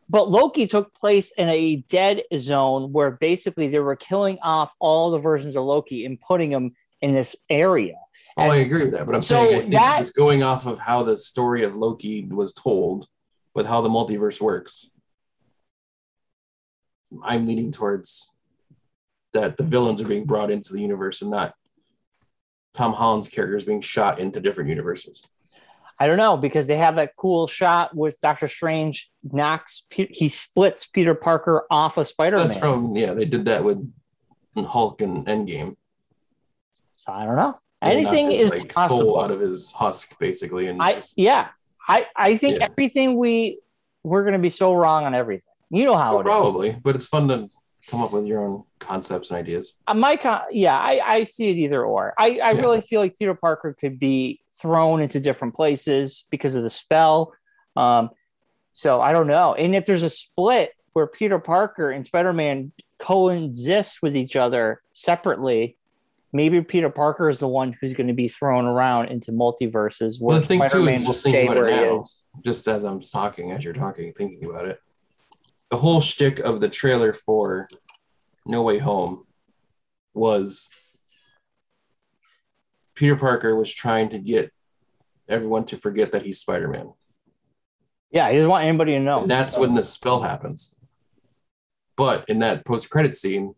but Loki took place in a dead zone where basically they were killing off all the versions of Loki and putting them in this area. Oh, I agree with that, but I'm So saying that- just going off of how the story of Loki was told with how the multiverse works, I'm leaning towards that the villains are being brought into the universe and not Tom Holland's characters being shot into different universes. I don't know because they have that cool shot with Doctor Strange knocks he splits Peter Parker off of Spider Man. That's from yeah, they did that with Hulk and Endgame. so I don't know. Anything his, is like possible. soul out of his husk, basically, and I just- yeah. I I think Yeah. everything we we're gonna be so wrong on everything. You know how it is. probably, but it's fun to come up with your own concepts and ideas. Uh, my con- yeah, I, I see it either or. I, I Yeah. really feel like Peter Parker could be thrown into different places because of the spell. Um, so I don't know. And if there's a split where Peter Parker and Spider Man coexist with each other separately, maybe Peter Parker is the one who's going to be thrown around into multiverses Well, the thing too Spider-Man is just thinking about where it now, is. just as I'm talking, as you're talking, thinking about it. The whole shtick of the trailer for No Way Home was Peter Parker was trying to get everyone to forget that he's Spider-Man. Yeah, he doesn't want anybody to know. And that's when the spell happens. But in that post-credit scene,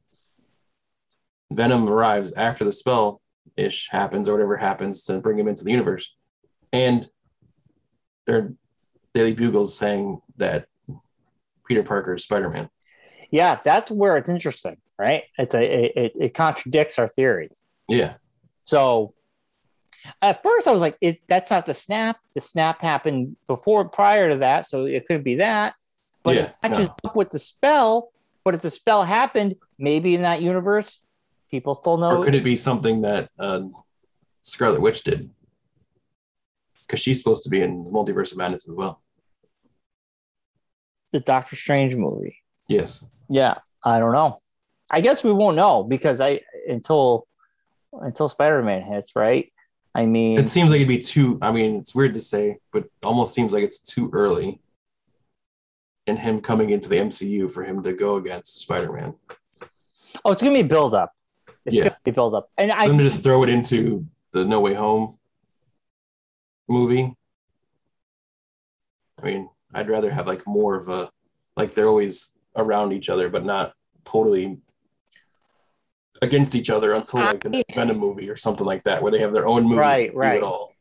Venom arrives after the spell ish happens or whatever happens to bring him into the universe. And their Daily Bugle's saying that Peter Parker Spider-Man. yeah, that's where it's interesting, right? It's a it, it, contradicts our theories. Yeah. So at first I was like, is that's not the snap? The snap happened before prior to that, so it couldn't be that. But Yeah, it matches up with the spell. But if the spell happened, maybe in that universe, people still know Or could it be something that uh, Scarlet Witch did? Because she's supposed to be in the Multiverse of Madness as well. The Doctor Strange movie. Yes. Yeah, I don't know. I guess we won't know because I until until Spider-Man hits, right? I mean, It seems like it'd be too. I mean, it's weird to say, but almost seems like it's too early in him coming into the MCU for him to go against Spider-Man. oh, it's gonna be build up. It's Yeah. gonna be build up, and I to just throw it into the No Way Home movie. I mean, I'd rather have like more of a like they're always around each other, but not totally against each other until like the next Venom movie or something like that, where they have their own movie Right, right. all,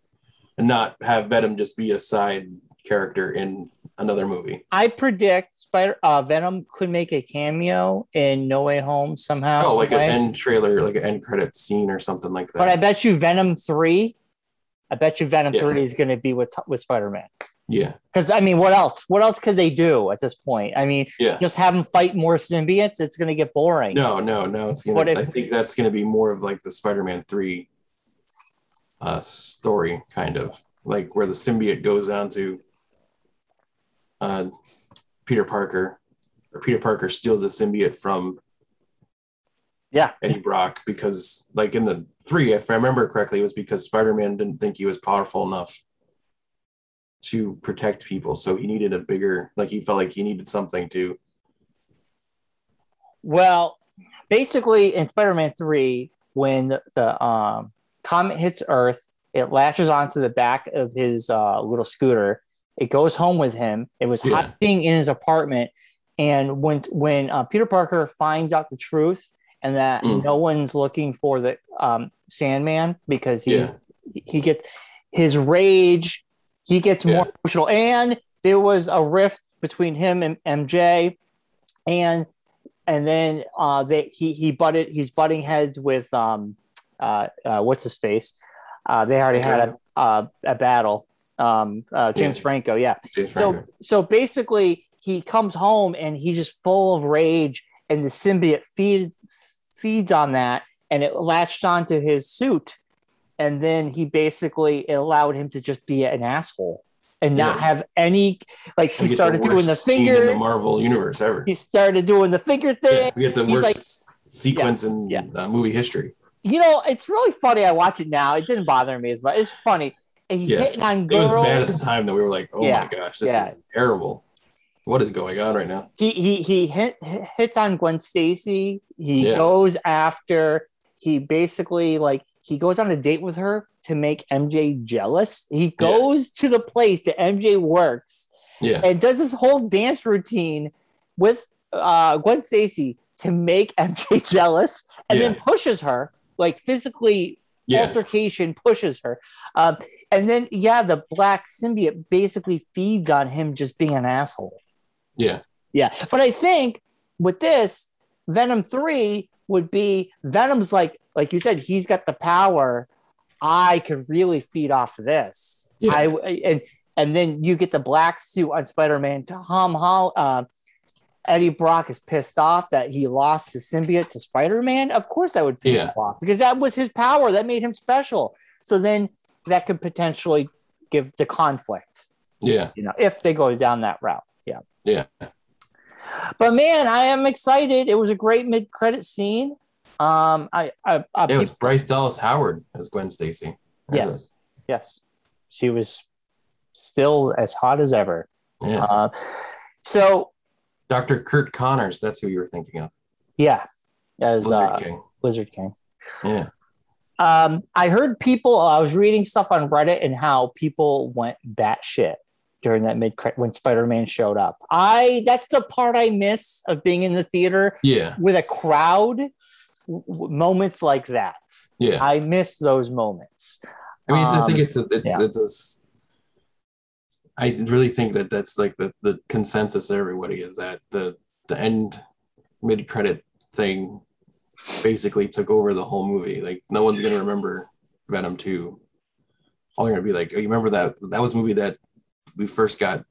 and not have Venom just be a side character in another movie. I predict Spider uh, Venom could make a cameo in No Way Home somehow. Oh, like some an end trailer, like an end credit scene or something like that. But I bet you Venom three. I bet you Venom Yeah. three is going to be with with Spider Man. Yeah, Because I mean, what else? What else could they do at this point? I mean, yeah. just have them fight more symbiotes. It's going to get boring. No, no, no. It's gonna. What if- I think that's gonna be more of like the Spider-Man three uh, story, kind of like where the symbiote goes on to uh, Peter Parker, or Peter Parker steals a symbiote from Yeah. Eddie Brock because, like in the three, if I remember correctly, it was because Spider-Man didn't think he was powerful enough to protect people, so he needed a bigger, like he felt like he needed something to. Well, basically, in Spider-Man Three, when the, the um, comet hits Earth, it latches onto the back of his uh, little scooter. It goes home with him. It was Yeah. hiding in his apartment, and when when uh, Peter Parker finds out the truth and that Mm. no one's looking for the um, Sandman because he's Yeah. he gets his rage, he gets more emotional, and there was a rift between him and MJ, and and then uh, they he he butted he's butting heads with um uh, uh what's his face? Uh they already had a uh, a battle. Um uh, James Yeah. Franco yeah. James so Franco. so basically he comes home and he's just full of rage and the symbiote feeds feeds on that and it latched onto his suit and then he basically allowed him to just be an asshole and not Yeah. have any like he started doing the in finger the Marvel universe ever. he started doing the finger thing Yeah, we get the He's worst sequence in Yeah. Uh, movie history. you know it's really funny i watch it now it didn't bother me as much it's funny and he's hitting on girls. It was bad at the time that we were like, "Oh my gosh, this is terrible. What is going on right now?" he he he hit, hits on Gwen Stacy. He goes after. He basically like he goes on a date with her to make MJ jealous. He goes to the place that MJ works Yeah, and does this whole dance routine with uh, Gwen Stacy to make MJ jealous, and then pushes her like physically yeah, altercation pushes her. Um, and then, yeah, the black symbiote basically feeds on him just being an asshole. yeah, Yeah. But I think with this, Venom 3 would be Venom's like, like you said, he's got the power. I could really feed off of this. Yeah. I and and then you get the black suit on Spider-Man. Tom Hall, uh, Eddie Brock is pissed off that he lost his symbiote to Spider-Man. Of course, I would piss Yeah. him off because that was his power that made him special. So then that could potentially give the conflict, yeah, you know, if they go down that route. Yeah. yeah. But man, I am excited. It was a great mid-credit scene. Um, I, I, I It was Bryce Dallas Howard as Gwen Stacy. There's yes, yes, she was still as hot as ever. yeah. Uh, so Dr. Curt Connors. That's who you were thinking of. yeah, as Lizard uh, King. Wizard King. Yeah, Um, I heard people. I was reading stuff on Reddit and how people went batshit during that mid when Spider-Man showed up. I that's the part I miss of being in the theater yeah, with a crowd. Moments like that, yeah. I miss those moments. I mean, it's, I think Um, it's a, it's yeah. it's a I really think that that's like the the consensus everybody is that the the end mid credit thing basically took over the whole movie. Like no one's gonna remember Venom two. All they're gonna be like, oh, you remember that that was a movie that we first got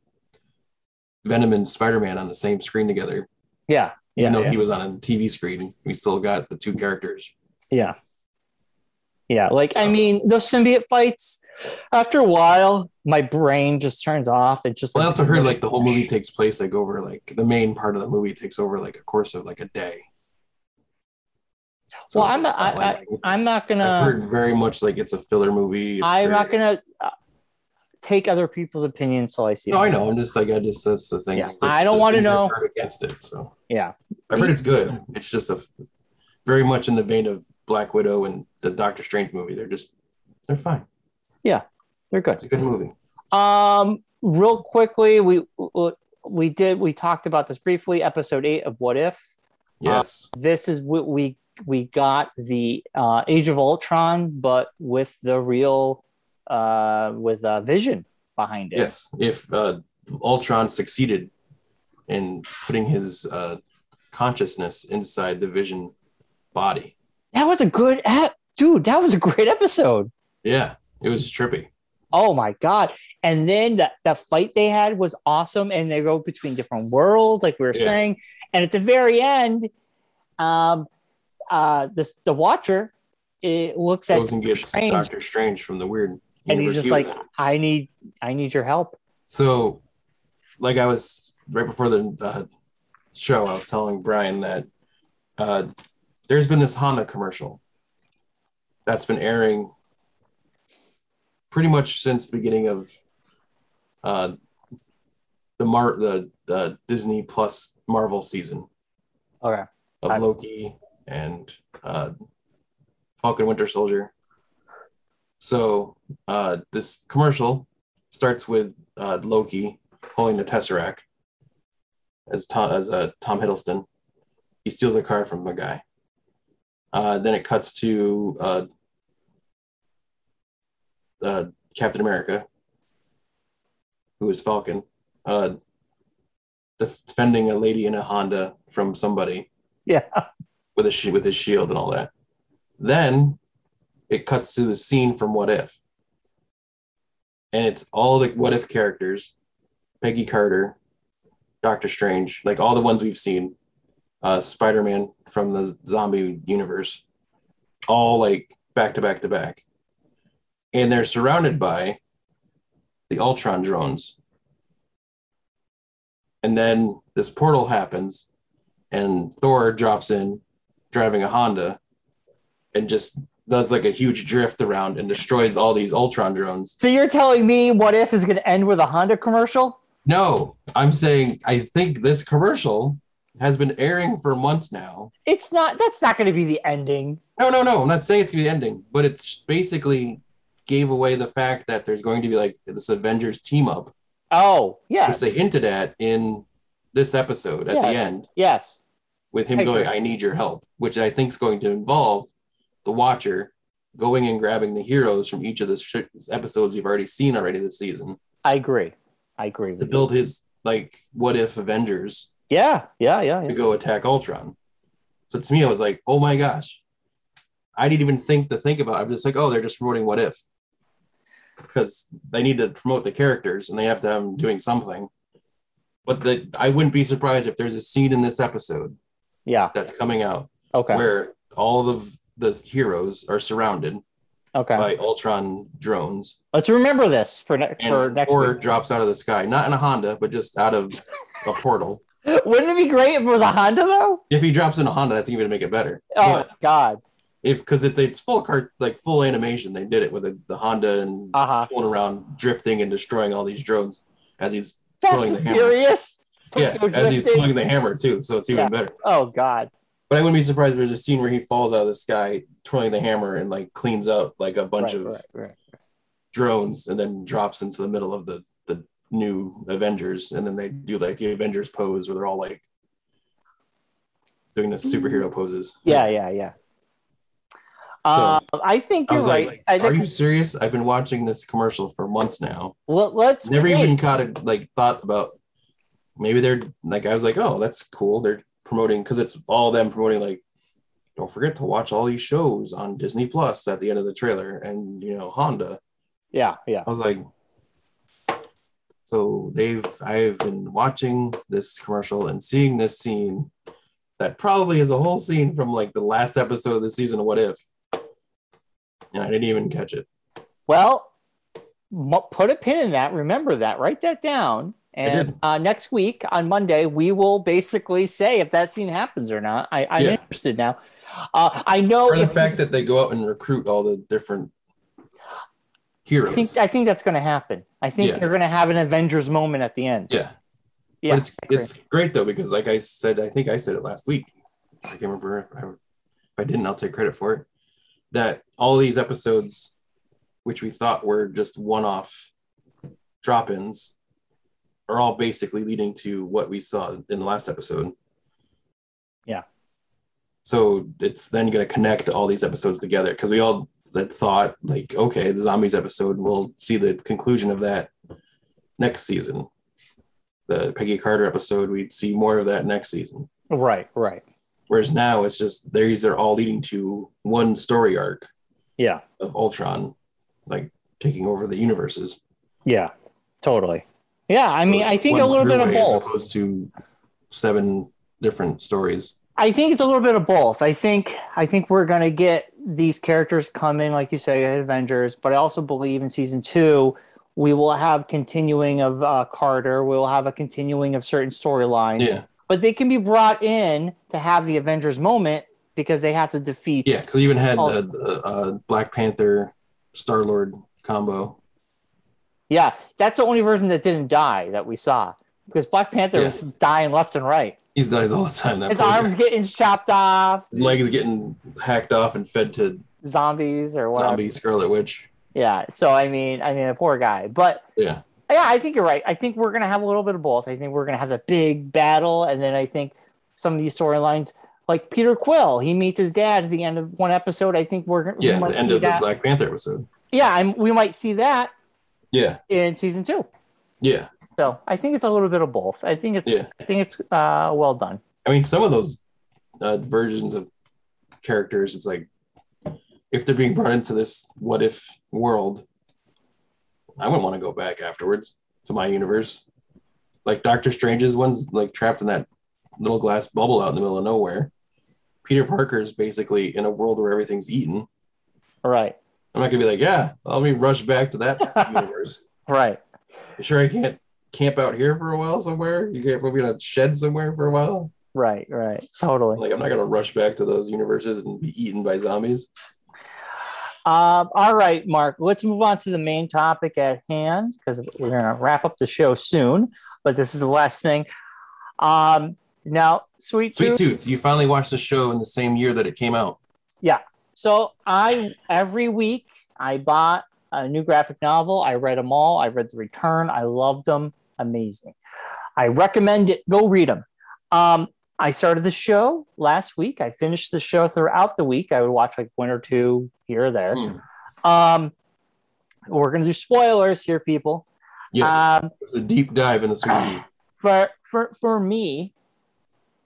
Venom and Spider Man on the same screen together. Yeah, yeah, Even though yeah. he was on a TV screen, we still got the two characters. Yeah. Yeah. Like, I mean, those symbiote fights, after a while, my brain just turns off. It's just Well, I also heard like the whole movie takes place like over like the main part of the movie takes over like a course of like a day. Well, I'm not- I- like- I- I'm not gonna- I've heard very much like it's a filler movie. I'm not gonna take other people's opinions till I see No, it. I know. I'm just like I just that's the thing. Yeah, I don't wanna know. Heard against it, so Yeah. I've heard it's good. It's just a very much in the vein of Black Widow and the Doctor Strange movie. They're just they're fine. Yeah, they're good. It's a good movie. Um, real quickly, we we did we talked about this briefly. Episode eight of What If. Yes. This is what we we got the uh, Age of Ultron, but with the real uh, with uh, Vision behind it. yes. If uh, Ultron succeeded in putting his uh, consciousness inside the Vision body, that was a good ep- dude. That was a great episode. yeah, it was trippy. Oh my god! And then that that fight they had was awesome, and they go between different worlds, like we were Yeah. saying. And at the very end, um, uh, this the Watcher it looks at Goes and gets Strange, Doctor Strange from the weird. And he's just like, "I need, I need your help." So, like I was right before the uh, show, I was telling Brian that uh, there's been this Honda commercial that's been airing pretty much since the beginning of uh, the Mar the, the Disney Plus Marvel season Okay. of I- Loki and uh, Falcon Winter Soldier. So uh, this commercial starts with uh, Loki holding the Tesseract as Tom as uh, Tom Hiddleston. He steals a car from a guy. Uh, then it cuts to uh, uh, Captain America, who is Falcon, uh, def- defending a lady in a Honda from somebody Yeah. with a with his shield and all that. Then it cuts to the scene from What If, and it's all the What If characters: Peggy Carter, Doctor Strange, like all the ones we've seen, uh, Spider Man from the zombie universe, all like back to back to back, and they're surrounded by the Ultron drones. And then this portal happens, and Thor drops in driving a Honda and just does like a huge drift around and destroys all these Ultron drones. So you're telling me what if is going to end with a Honda commercial? No, I'm saying I think this commercial has been airing for months now. It's not. That's not going to be the ending. No, no, no. I'm not saying it's gonna be the ending, but it's basically gave away the fact that there's going to be like this Avengers team up, Oh, yeah. which they hinted at in this episode at the end Yes. with him I going. I need your help, which I think is going to involve the Watcher going and grabbing the heroes from each of the sh- episodes we've already seen already this season I agree. I agree with to you. build his like what if Avengers Yeah. Yeah. Yeah. to go attack Ultron. So to me, I was like, oh my gosh. I didn't even think to think about. it. I'm just like, oh, they're just promoting what if. Because they need to promote the characters and they have to have them doing something. But the, I wouldn't be surprised if there's a scene in this episode Yeah. that's coming out Okay. where all of the heroes are surrounded Okay. by Ultron drones, Let's remember this for ne- for next Thor week. drops out of the sky, not in a Honda, but just out of a portal. Wouldn't it be great if it was a Honda though? If he drops in a Honda, that's even gonna make it better. Oh But God. if because it, it's full cart like full animation, they did it with the, the Honda and Uh huh. going around drifting and destroying all these drones as he's Fast throwing the hammer. Furious. yeah, as he's throwing the hammer too. So it's even Yeah. better. Oh God. But I wouldn't be surprised if there's a scene where he falls out of the sky, twirling the hammer, and like cleans out like a bunch Right, of right, right. drones and then drops into the middle of the the new Avengers, and then they do like the Avengers pose where they're all like doing the superhero poses. Yeah, yeah, yeah. So, Um, I think you're was right. like, I "Are think you serious?" I've been watching this commercial for months now. let, let's Never wait. even caught it. Like thought about maybe they're like I was like, "Oh, that's cool." They're promoting because it's all them promoting like. Don't forget to watch all these shows on Disney Plus at the end of the trailer, and you know Honda. Yeah, yeah. I was like, so they've I've been watching this commercial and seeing this scene that probably is a whole scene from like the last episode of the season of What If, and I didn't even catch it. Well, put a pin in that. Remember that. Write that down. And uh, next week on Monday, we will basically say if that scene happens or not. I, I'm Yeah. interested now. Uh, I know the fact that they go out and recruit all the different heroes. I think I think that's going to happen. I think Yeah. they're going to have an Avengers moment at the end. yeah. Yeah, but it's it's great though because like I said, I think I said it last week. I can't remember if I, if I didn't. I'll take credit for it. That all these episodes, which we thought were just one-off drop-ins, are all basically leading to what we saw in the last episode. Yeah. So it's then going to connect all these episodes together because we all that thought like, okay, the zombies episode, we'll see the conclusion of that next season the Peggy Carter episode, we'd see more of that next season. right, right. Whereas now it's just these are all leading to one story arc Yeah, of Ultron, like taking over the universes. yeah, totally. Yeah, I mean, I think a little bit of throughway As both. opposed to seven different stories. I think it's a little bit of both. I think I think we're gonna get these characters come in, like you say, Avengers, but I also believe in season two we will have continuing of uh, Carter. We'll have a continuing of certain storylines, Yeah, but they can be brought in to have the Avengers moment because they have to defeat. yeah, because we even had the, the uh, Black Panther Star Lord combo. Yeah, that's the only version that didn't die that we saw because Black Panther Yeah. was dying left and right. He dies all the time. That His arms getting chopped off, his leg is getting hacked off and fed to zombies or whatever. zombie Scarlet Witch. Yeah. So I mean, I mean, a poor guy. But Yeah, yeah, I think you're right. I think we're gonna have a little bit of both. I think we're gonna have a big battle, and then I think some of these storylines, like Peter Quill, he meets his dad at the end of one episode. I think we're we yeah. might The end of the. Black Panther episode. yeah, and we might see that Yeah, in season two. yeah. So I think it's a little bit of both. I think it's Yeah. I think it's uh, well done. I mean, some of those uh, versions of characters, it's like if they're being brought into this what if world, I wouldn't want to go back afterwards to my universe. Like Doctor Strange's one's like trapped in that little glass bubble out in the middle of nowhere. Peter Parker's basically in a world where everything's eaten. Right. I'm not gonna be like, yeah, let me rush back to that universe. Right. You sure I can't camp out here for a while somewhere? You can't put me in a shed somewhere for a while? Right. Right. Totally. Like I'm not gonna rush back to those universes and be eaten by zombies. Um, all right, Mark, let's move on to the main topic at hand because we're going to wrap up the show soon, but this is the last thing. Um, now, Sweet, Tooth. Sweet Tooth. You finally watched the show in the same year that it came out. So I, every week, I bought a new graphic novel. I read them all. I read The Return. I loved them. Amazing. I recommend it. Go read them. Um, I started the show last week. I finished the show throughout the week. I would watch like one or two here or there. Hmm. Um, we're going to do spoilers here, people. Yes, Um, it's a deep dive in the Sweet for for for me,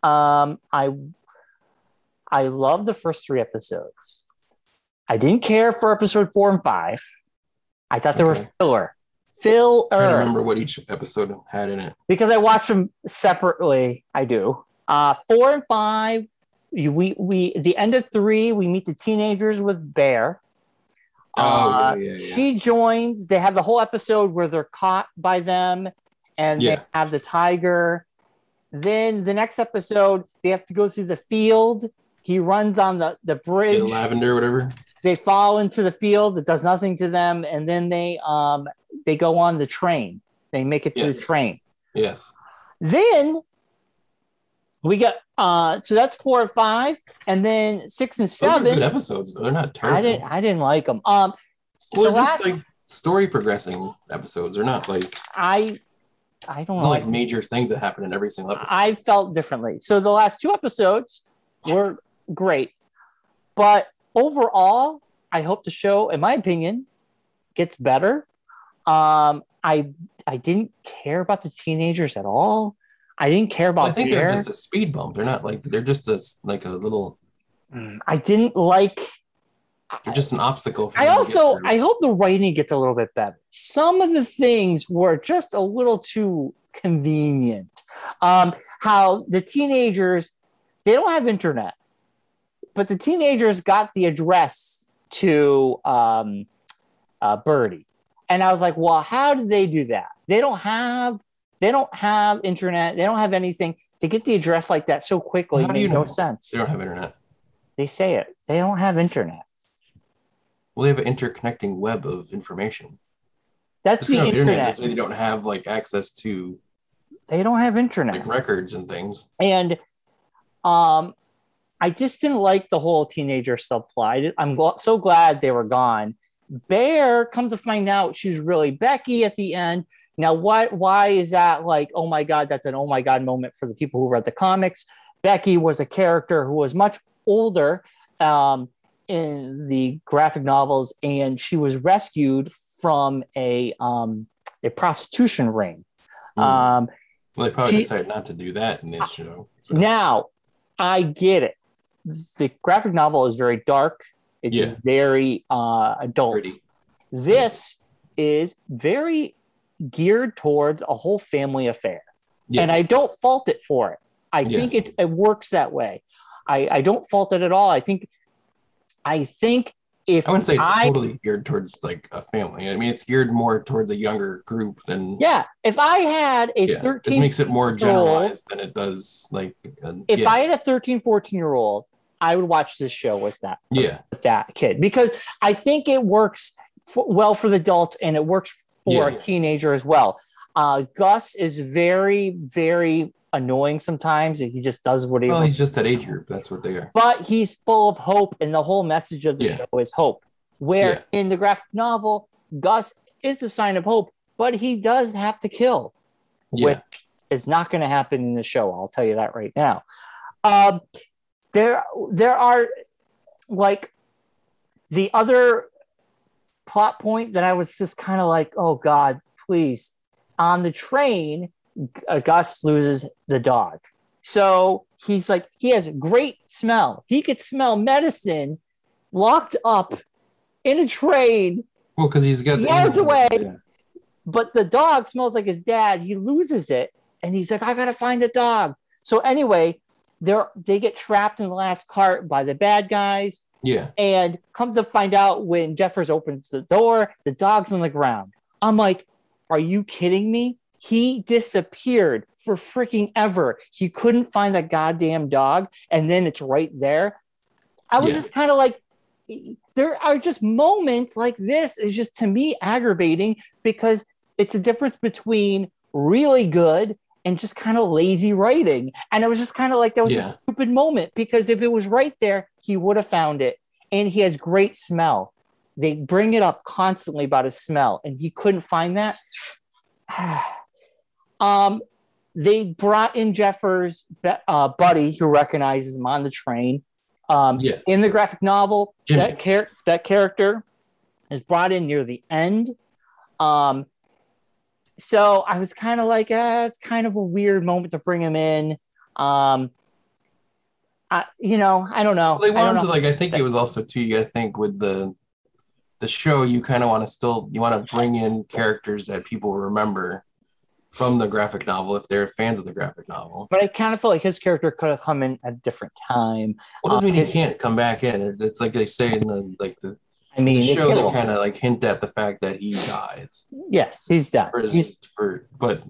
um, I I love the first three episodes. I didn't care for episode four and five. I thought they were filler, filler. I don't remember what each episode had in it. because I watched them separately. I do. Uh, four and five, you, we we the end of three, we meet the teenagers with Bear. Oh, Uh, yeah, yeah, yeah. She joins. They have the whole episode where they're caught by them, and Yeah. they have the tiger. Then the next episode, they have to go through the field. He runs on the the Yeah, bridge. lavender, whatever. They fall into the field. It does nothing to them, and then they um they go on the train. They make it to the train. Yes. Then we got uh so that's four and five, and then six and are good seven. episodes. They're not terrible. I didn't I didn't like them. Um, well, the they're just last like story progressing episodes. They're not like, I I don't like major things that happen in every single episode. I felt differently. So the last two episodes were great, but overall, I hope the show, in my opinion, gets better. Um, I I didn't care about the teenagers at all. I didn't care about I think they're just a speed bump. They're not like they're just a, like a little. Mm, I didn't like. They're just an obstacle. For I also. I hope the writing gets a little bit better. Some of the things were just a little too convenient. Um, how the teenagers they don't have internet, but the teenagers got the address to um, uh, Birdie, And I was like, well, how did they do that? They don't have they don't have internet, they don't have anything to get the address like that so quickly. How do you no know? sense. They don't have internet. They say it. They don't have internet. Well, they have an interconnecting web of information. That's Just the don't internet. doesn't they don't have like access to They don't have internet. like records and things. and um i just didn't like the whole teenager subplot i'm gl- so glad they were gone bear come to find out she's really becky at the end now why why is that like oh my god that's an oh my god moment for the people who read the comics becky was a character who was much older um in the graphic novels and she was rescued from a um a prostitution ring Hmm. um well, they probably she- decided not to do that in this show. So, now, I get it. The graphic novel is very dark. It's Yeah. very uh, adult. pretty. This is very geared towards a whole family affair, Yeah. and I don't fault it for it. I Yeah. think it, it works that way. I, I don't fault it at all. I think, I think if I wouldn't say it's I- totally geared towards like a family. I mean, it's geared more towards a younger group than yeah, if I had a yeah. It makes it more generalized than it does like. uh, if yeah, I had a 13, 14 year old, I would watch this show with that. yeah, with that kid because I think it works f- well for the adult and it works for Yeah. a teenager as well. Uh, Gus is very, very annoying sometimes. He just does what he well, wants, he's just that age group. That's what they are. but he's full of hope, and the whole message of the Yeah. show is hope. Where in the graphic novel, Gus is the sign of hope, but he does have to kill, Yeah, which is not going to happen in the show. I'll tell you that right now. Um, there, there are like the other plot point that I was just kind of like, oh God, please. On the train, uh, Gus loses the dog. So he's like, he has great smell. He could smell medicine locked up in a train, well, because he's got the Yards away. Yeah. but the dog smells like his dad. He loses it. And he's like, I gotta find the dog. So anyway, they're they get trapped in the last cart by the bad guys. Yeah, And come to find out when Jeffers opens the door, the dog's on the ground. I'm like, are you kidding me? He disappeared for freaking ever. He couldn't find that goddamn dog. And then it's right there. I was Yeah. just kind of like, there are just moments like this is just to me aggravating because it's a difference between really good and just kind of lazy writing. And it was just kind of like that was Yeah. a stupid moment because if it was right there, he would have found it. And he has great smell. They bring it up constantly about his smell, and he couldn't find that. um, they brought in Jeffers' uh, buddy who recognizes him on the train. Um, Yeah. In the graphic novel, Jimmy. that char- that character is brought in near the end. Um, so I was kind of like, ah, it's kind of a weird moment to bring him in. Um, I, you know, I don't know. Well, they wanted to like. I think it was also too. I think with the the show, you kind of want to still you want to bring in characters that people remember from the graphic novel if they're fans of the graphic novel. but I kind of felt like his character could have come in at a different time. What doesn't Uh, mean his- he can't come back in. It's like they say in the like the, I mean, the show. him. kind of like hint at the fact that he dies. yes, he's dead. For, He's for but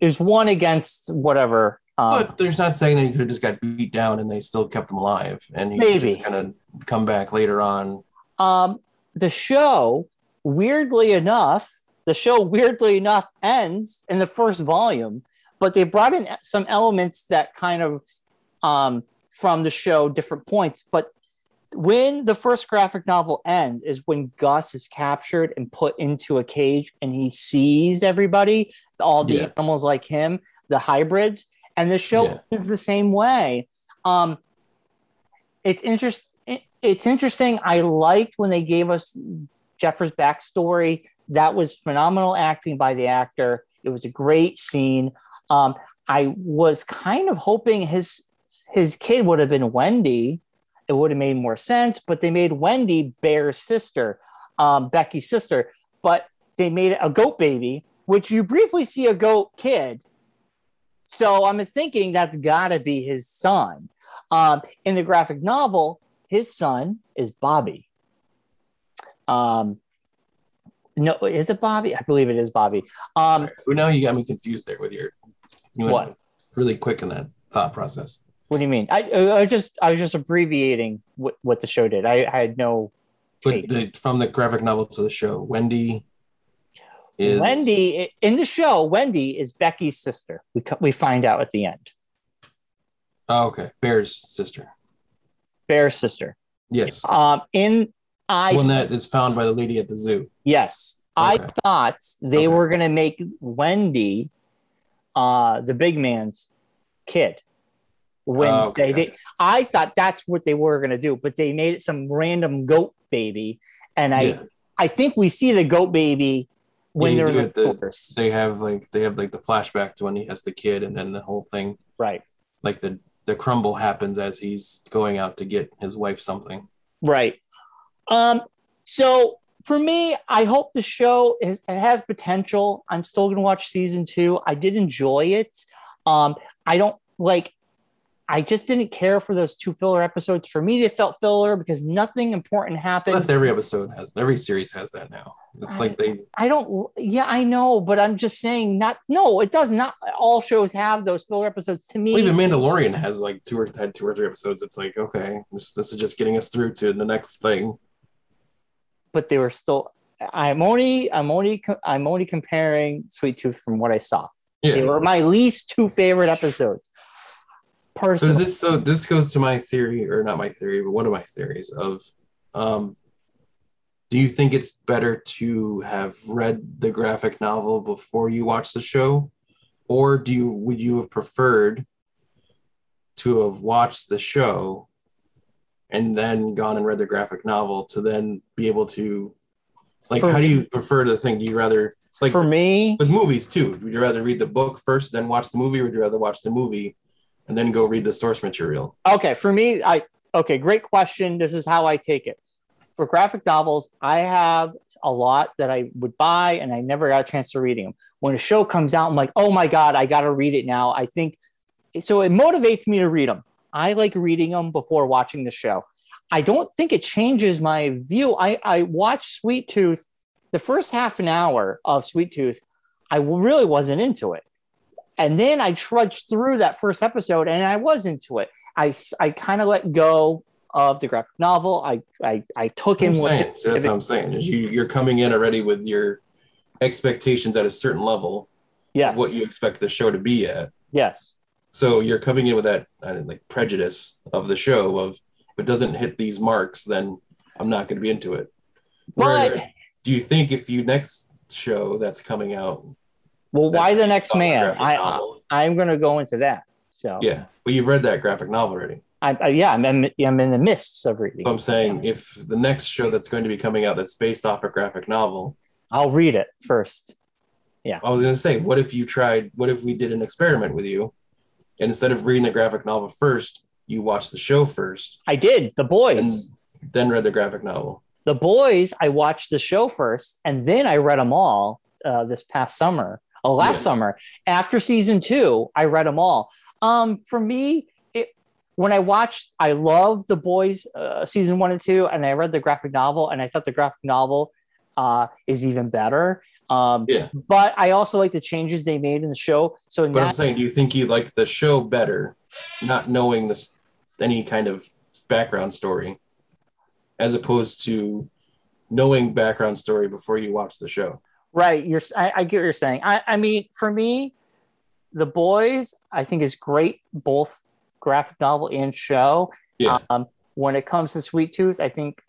there's one against whatever. Um, but there's not saying that he could have just got beat down and they still kept him alive and he Maybe. just kind of come back later on. um, the show, weirdly enough, the show weirdly enough ends in the first volume, but they brought in some elements that kind of um, from the show different points. But when the first graphic novel ends is when Gus is captured and put into a cage and he sees everybody, all the Yeah. animals like him, the hybrids, and the show Yeah. is the same way. Um, it's interesting. It's interesting. I liked when they gave us Jeffers' backstory. That was phenomenal acting by the actor. It was a great scene. Um, I was kind of hoping his his kid would have been Wendy. It would have made more sense, but they made Wendy Bear's sister, um, Becky's sister. But they made a goat baby, which you briefly see a goat kid. So I'm thinking that's got to be his son. Um, in the graphic novel, his son is Bobby. Um, No, is it Bobby? I believe it is Bobby. Um, Well, now you got me confused there with your you What? really quick in that thought process. What do you mean? I, I was just I was just abbreviating what, what the show did. I, I had no But the, from the graphic novel to the show, Wendy is Wendy in the show. Wendy is Becky's sister. We we find out at the end. Oh, okay. Bear's sister. Bear's sister. Yes. Um, in I One that is found by the lady at the zoo. yes, I thought they Okay. were gonna make Wendy, uh, the big man's kid. When Oh, okay, they, they. I thought that's what they were gonna do, but they made it some random goat baby, and I Yeah. I think we see the goat baby when Yeah, they're in the the- They have like they have like the flashback to when he has the kid, and then the whole thing, right. like the the crumble happens as he's going out to get his wife something. Right. Um, so for me, I hope the show is it has potential. I'm still gonna watch season two. I did enjoy it. Um, I don't like I just didn't care for those two filler episodes. For me, they felt filler because nothing important happened. That's every episode has. Every series has that now. It's like they I don't yeah, I know, but I'm just saying not no, it does not all shows have those filler episodes to me. well, even Mandalorian has like two or had two or three episodes. It's like okay, this, this is just getting us through to the next thing. but they were still I'm only I'm only I'm only comparing Sweet Tooth from what I saw. Yeah. They were my least two favorite episodes. So this so this goes to my theory, or not my theory, but one of my theories of um do you think it's better to have read the graphic novel before you watch the show? Or do you would you have preferred to have watched the show and then gone and read the graphic novel to then be able to like For- how do you prefer the thing? Do you rather like for me, with movies too? Would you rather read the book first, then watch the movie, or would you rather watch the movie and then go read the source material? okay, for me, I okay, great question. This is how I take it. For graphic novels, I have a lot that I would buy and I never got a chance to reading them. When a show comes out, I'm like, oh my God, I got to read it now. I think so it motivates me to read them. I like reading them before watching the show. I don't think it changes my view. I, I watched Sweet Tooth, the first half an hour of Sweet Tooth, I really wasn't into it. And then I trudged through that first episode and I was into it. I, I kind of let go of the graphic novel. I, I, I took in I'm what saying, so that's what I'm saying. is You, you're coming in already with your expectations at a certain level, yes, what you expect the show to be at. yes, So you're coming in with that like prejudice of the show of if it doesn't hit these marks, then I'm not going to be into it. but Whereas, do you think if you next show that's coming out, well, why the next man? I, I'm going to go into that. So yeah, but you've read that graphic novel already. I, I yeah, I'm, I'm I'm in the midst of reading. So I'm saying if the next show that's going to be coming out that's based off a graphic novel, I'll read it first. Yeah, I was going to say, what if you tried, what if we did an experiment with you? And instead of reading the graphic novel first, you watched the show first, I did the boys. then read the graphic novel. the boys. I watched the show first, and then I read them all uh, this past summer. Oh, last Yeah. summer after season two, I read them all. Um, for me, it when I watched, I loved the boys uh, season one and two, and I read the graphic novel, and I thought the graphic novel uh, is even better. Um, Yeah. but I also like the changes they made in the show. So But I'm saying, do you think you like the show better, not knowing this any kind of background story, as opposed to knowing background story before you watch the show? Right. You're. I, I get what you're saying. I, I mean, for me, the boys, I think is great, both graphic novel and show. Yeah. Um, when it comes to Sweet Tooth, I think,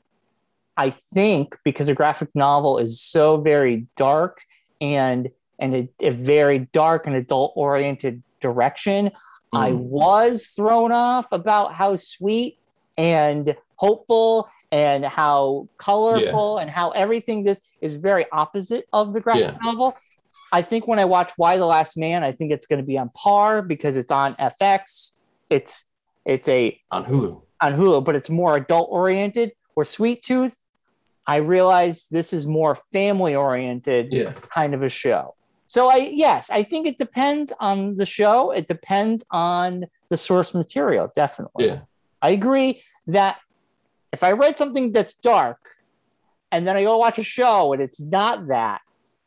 I think because the graphic novel is so very dark and and a, a very dark and adult oriented direction, I Mhm. was thrown off about how sweet and hopeful and how colorful and how everything this is very opposite of the graphic Yeah. novel. I think when I watch Y the Last Man, I think it's going to be on par because it's on FX. It's it's a on Hulu. on Hulu, but it's more adult oriented. Where Sweet Tooth, I realize this is more family oriented Yeah. kind of a show. So I yes, I think it depends on the show. It depends on the source material, definitely. Yeah. I agree that if I read something that's dark, and then I go watch a show and it's not that,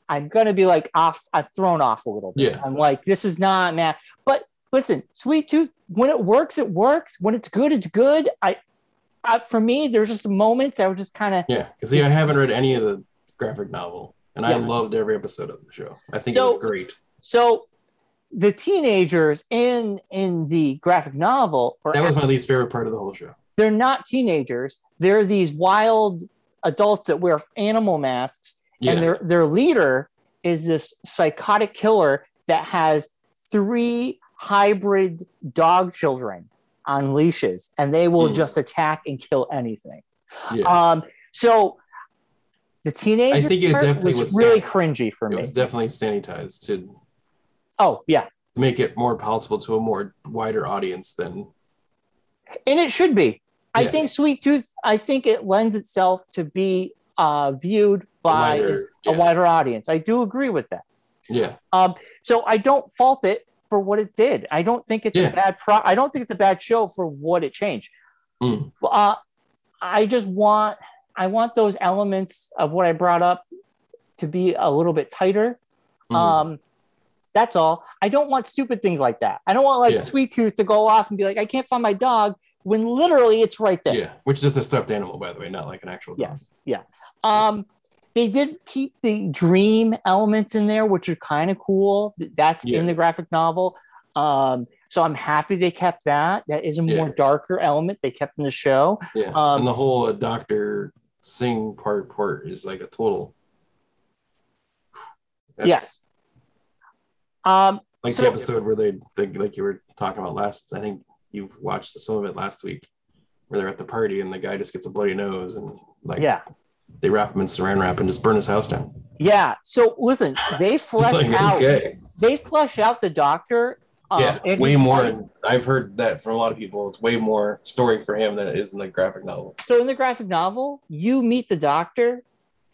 I'm gonna be like off. I'm thrown off a little bit. Yeah. I'm like, this is not man. But listen, Sweet Tooth, when it works, it works. When it's good, it's good. I, I for me, there's just moments that were just kind of Yeah, because see, I haven't read any of the graphic novel, and I loved every episode of the show. I think it So- was great. so. The teenagers in in the graphic novel That was my least favorite part of the whole show. They're not teenagers. They're these wild adults that wear animal masks, Yeah, and their their leader is this psychotic killer that has three hybrid dog children on leashes, and they will Hmm. just attack and kill anything. yeah. Um, so the teenager I think it definitely was, was really cringy for it me. was definitely sanitized to oh yeah, make it more palatable to a more wider audience than and it should be. I Yeah. think Sweet Tooth. I think it lends itself to be uh, viewed by wider- a yeah. wider audience. I do agree with that. yeah. Um, so I don't fault it for what it did. I don't think it's Yeah. a bad pro. I don't think it's a bad show for what it changed. Mm. Uh, I just want I want those elements of what I brought up to be a little bit tighter. Mhm. Um, that's all. I don't want stupid things like that. I don't want like Yeah. Sweet Tooth to go off and be like, I can't find my dog when literally it's right there. yeah, which is just a stuffed animal, by the way, not like an actual dog. Yes. Yeah. Um, they did keep the dream elements in there, which are kind of cool. That's Yeah. in the graphic novel. Um, so I'm happy they kept that. That is a more Yeah. darker element they kept in the show. Yeah, Um, and the whole uh, Doctor Singh part part is like a total. Yeah. Um, like So- the episode where they, they like you were talking about last. I think you've watched some of it last week, where they're at the party and the guy just gets a bloody nose and like yeah, they wrap him in saran wrap and just burn his house down. yeah. So listen, they flesh like out. okay, They flesh out the doctor. um, yeah, way more. And I've heard that from a lot of people. It's way more story for him than it is in the graphic novel. So in the graphic novel, you meet the doctor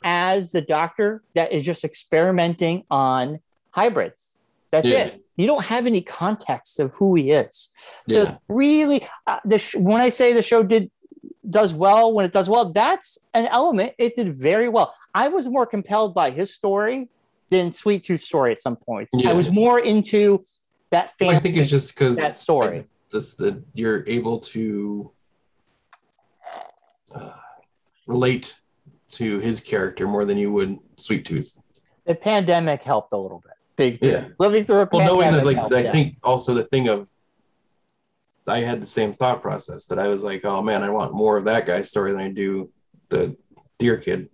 as the doctor that is just experimenting on hybrids. That's Yeah. it. You don't have any context of who he is. So Yeah. really, uh, the sh- when I say the show did does well, when it does well, that's an element it did very well. I was more compelled by his story than Sweet Tooth's story at some points. Yeah. I was more into that. I think it's just because that story. this that you're able to uh, relate to his character more than you would Sweet Tooth. the pandemic helped a little bit. Big Yeah. time. Living through a Well, knowing that, like, helped, I yeah. think also the thing of I had the same thought process that I was like, oh man, I want more of that guy's story than I do the deer kid.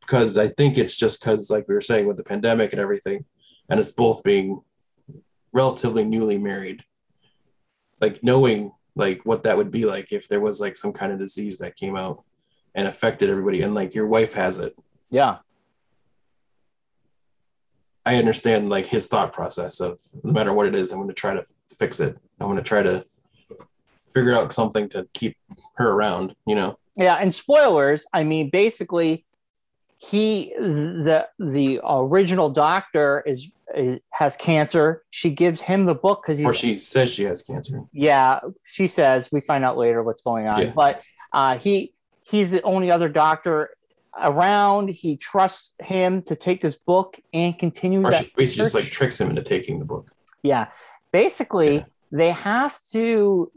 Because I think it's just because, like we were saying, with the pandemic and everything, and it's both being relatively newly married, like knowing like what that would be like if there was like some kind of disease that came out and affected everybody, and like your wife has it. Yeah. I understand like his thought process of no matter what it is, I'm going to try to fix it. I'm going to try to figure out something to keep her around, you know? Yeah, and spoilers. I mean, basically, he the the original doctor is, is has cancer. She gives him the book because Or she says she has cancer. yeah. She says we find out later what's going on, Yeah. but uh, he he's the only other doctor around. He trusts him to take this book and continue Or that. she just like tricks him into taking the book. Yeah. Basically, Yeah. they have to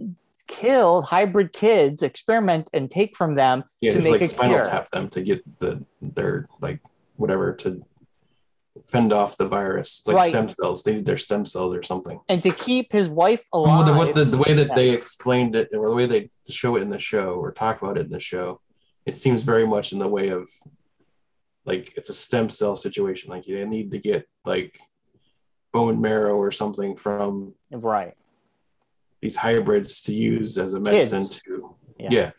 kill hybrid kids, experiment, and take from them Yeah, to just make like a spinal cure. tap them to get the their like whatever to fend off the virus. It's like Right. stem cells. They need their stem cells or something. and to keep his wife alive. the, what the, the way that they explained it or the way they show it in the show or talk about it in the show, it seems very much in the way of like it's a stem cell situation. Like you need to get like bone marrow or something from right. these hybrids to use as a medicine Kids. to Yeah. yeah.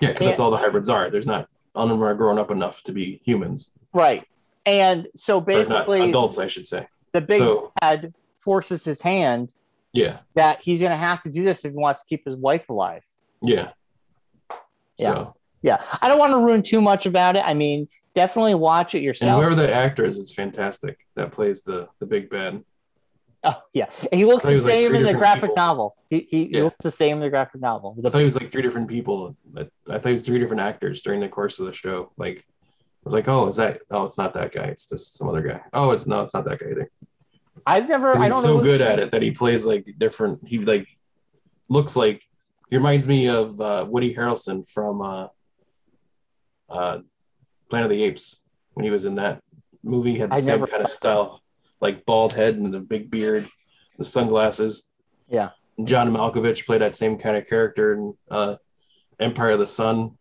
Yeah, because that's all the hybrids are. There's not none of them are grown up enough to be humans. Right. And so basically, adults, I should say. the big So bad forces his hand yeah, that he's going to have to do this if he wants to keep his wife alive. yeah. Yeah. So, Yeah. I don't want to ruin too much about it. I mean, definitely watch it yourself. and whoever the actor is, is fantastic. That plays the the big bad. Oh yeah, he looks I thought he the was, like, same in the graphic people. novel. He he, he looks the same in the graphic novel. I thought he was like three different people. I thought he was three different actors during the course of the show. Like, I was like, oh, is that? Oh, it's not that guy. It's this some other guy. Oh, it's no, it's not that guy either. I've never. I He's don't so know. good at it that he plays like different. He like looks like he reminds me of uh, Woody Harrelson from uh, uh, Planet of the Apes when he was in that movie. He had the I same kind of style, like bald head and the big beard, the sunglasses. Yeah. And John Malkovich played that same kind of character in uh, Empire of the Sun.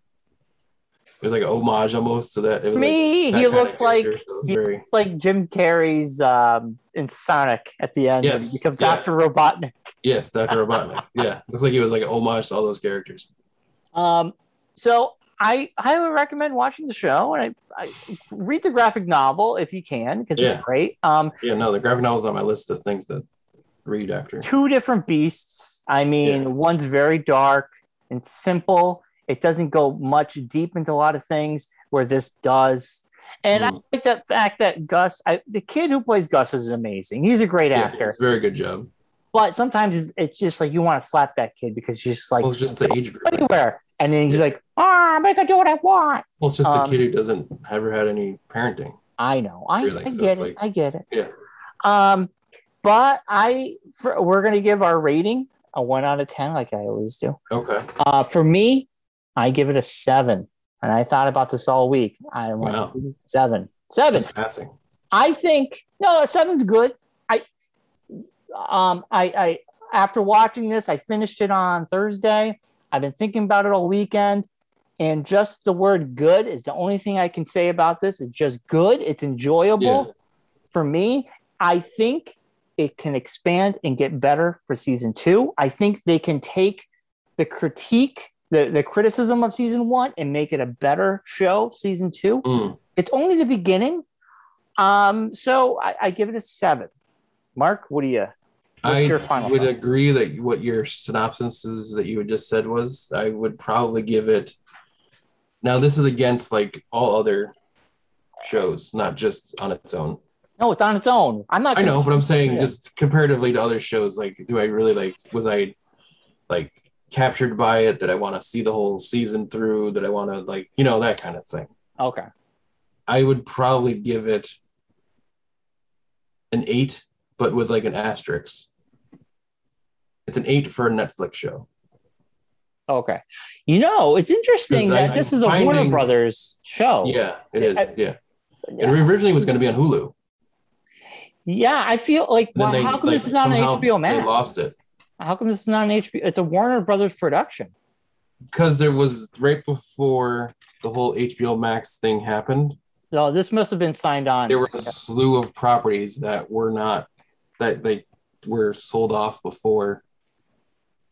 It was like an homage almost to that. It was Me, like he looked like so he very like Jim Carrey's um, in Sonic at the end. Yes, he becomes yeah. Doctor Robotnik. yes, Dr. Robotnik. yeah, looks like he was like an homage to all those characters. Um, so I highly recommend watching the show, and I, I read the graphic novel if you can because Yeah. it's great. Um, Yeah, no, the graphic novel's on my list of things to read after. two different beasts. I mean, Yeah. one's very dark and simple. It doesn't go much deep into a lot of things where this does. And I Mm. like that fact that Gus, I, the kid who plays Gus, is amazing. He's a great Yeah, actor. it's a very good job. But sometimes it's, it's just like you want to slap that kid because you're just like Well, it's just the age group. Anywhere. And then he's Yeah. like, ah, I'm gonna do what I want. Well, it's just Um, a kid who doesn't ever had any parenting. I know. I, Really? I So get it. like- I get it. Yeah. Um, but I for, we're gonna give our rating a one out of ten, like I always do. Okay. Uh, for me, I give it a seven, and I thought about this all week. I Wow. seven, seven. Passing. I think no, seven's good. Um, I, I after watching this, I finished it on Thursday. I've been thinking about it all weekend, and just the word "good" is the only thing I can say about this. It's just good. It's enjoyable Yeah. for me. I think it can expand and get better for season two. I think they can take the critique, the, the criticism of season one, and make it a better show, season two Mm. it's only the beginning. Um, so I, I give it a seven. Mark, what do you? I would thought? agree that what your synopsis is that you had just said was. I would probably give it. Now this is against like all other shows, not just on its own. No, it's on its own. I'm not. I know, but I'm saying Yeah. just comparatively to other shows, like, do I really like? Was I like captured by it? Did I want to see the whole season through? Did I want to like, you know, that kind of thing? Okay. I would probably give it an eight, but with like an asterisk. It's an eight for a Netflix show. Okay. You know, it's interesting 'Cause I- that this I'm is a Warner Brothers show. Yeah, it is. I- yeah. It originally was going to be on Hulu. Yeah, I feel like well, they, how come like, this is not on HBO Max? They lost it How come this is not on HBO? It's a Warner Brothers production. because there was right before the whole HBO Max thing happened. So this must have been signed on. there were a slew of properties that were not that they were sold off before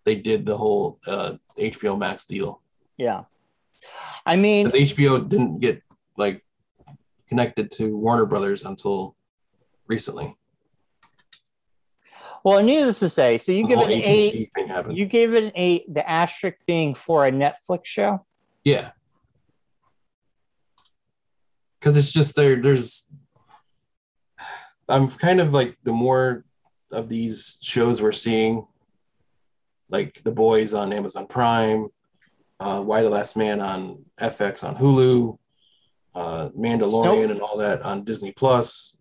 they did the whole uh, HBO Max deal. Yeah. I mean, Because HBO didn't get like connected to Warner Brothers until recently. well, needless to say, so you The give it an AT&T eight. You gave it an eight. The asterisk being for a Netflix show. yeah. Because it's just there. There's. I'm kind of like the more of these shows we're seeing, like The Boys on Amazon Prime, uh, Y the Last Man on FX on Hulu, uh, Mandalorian Nope. and all that on Disney Plus.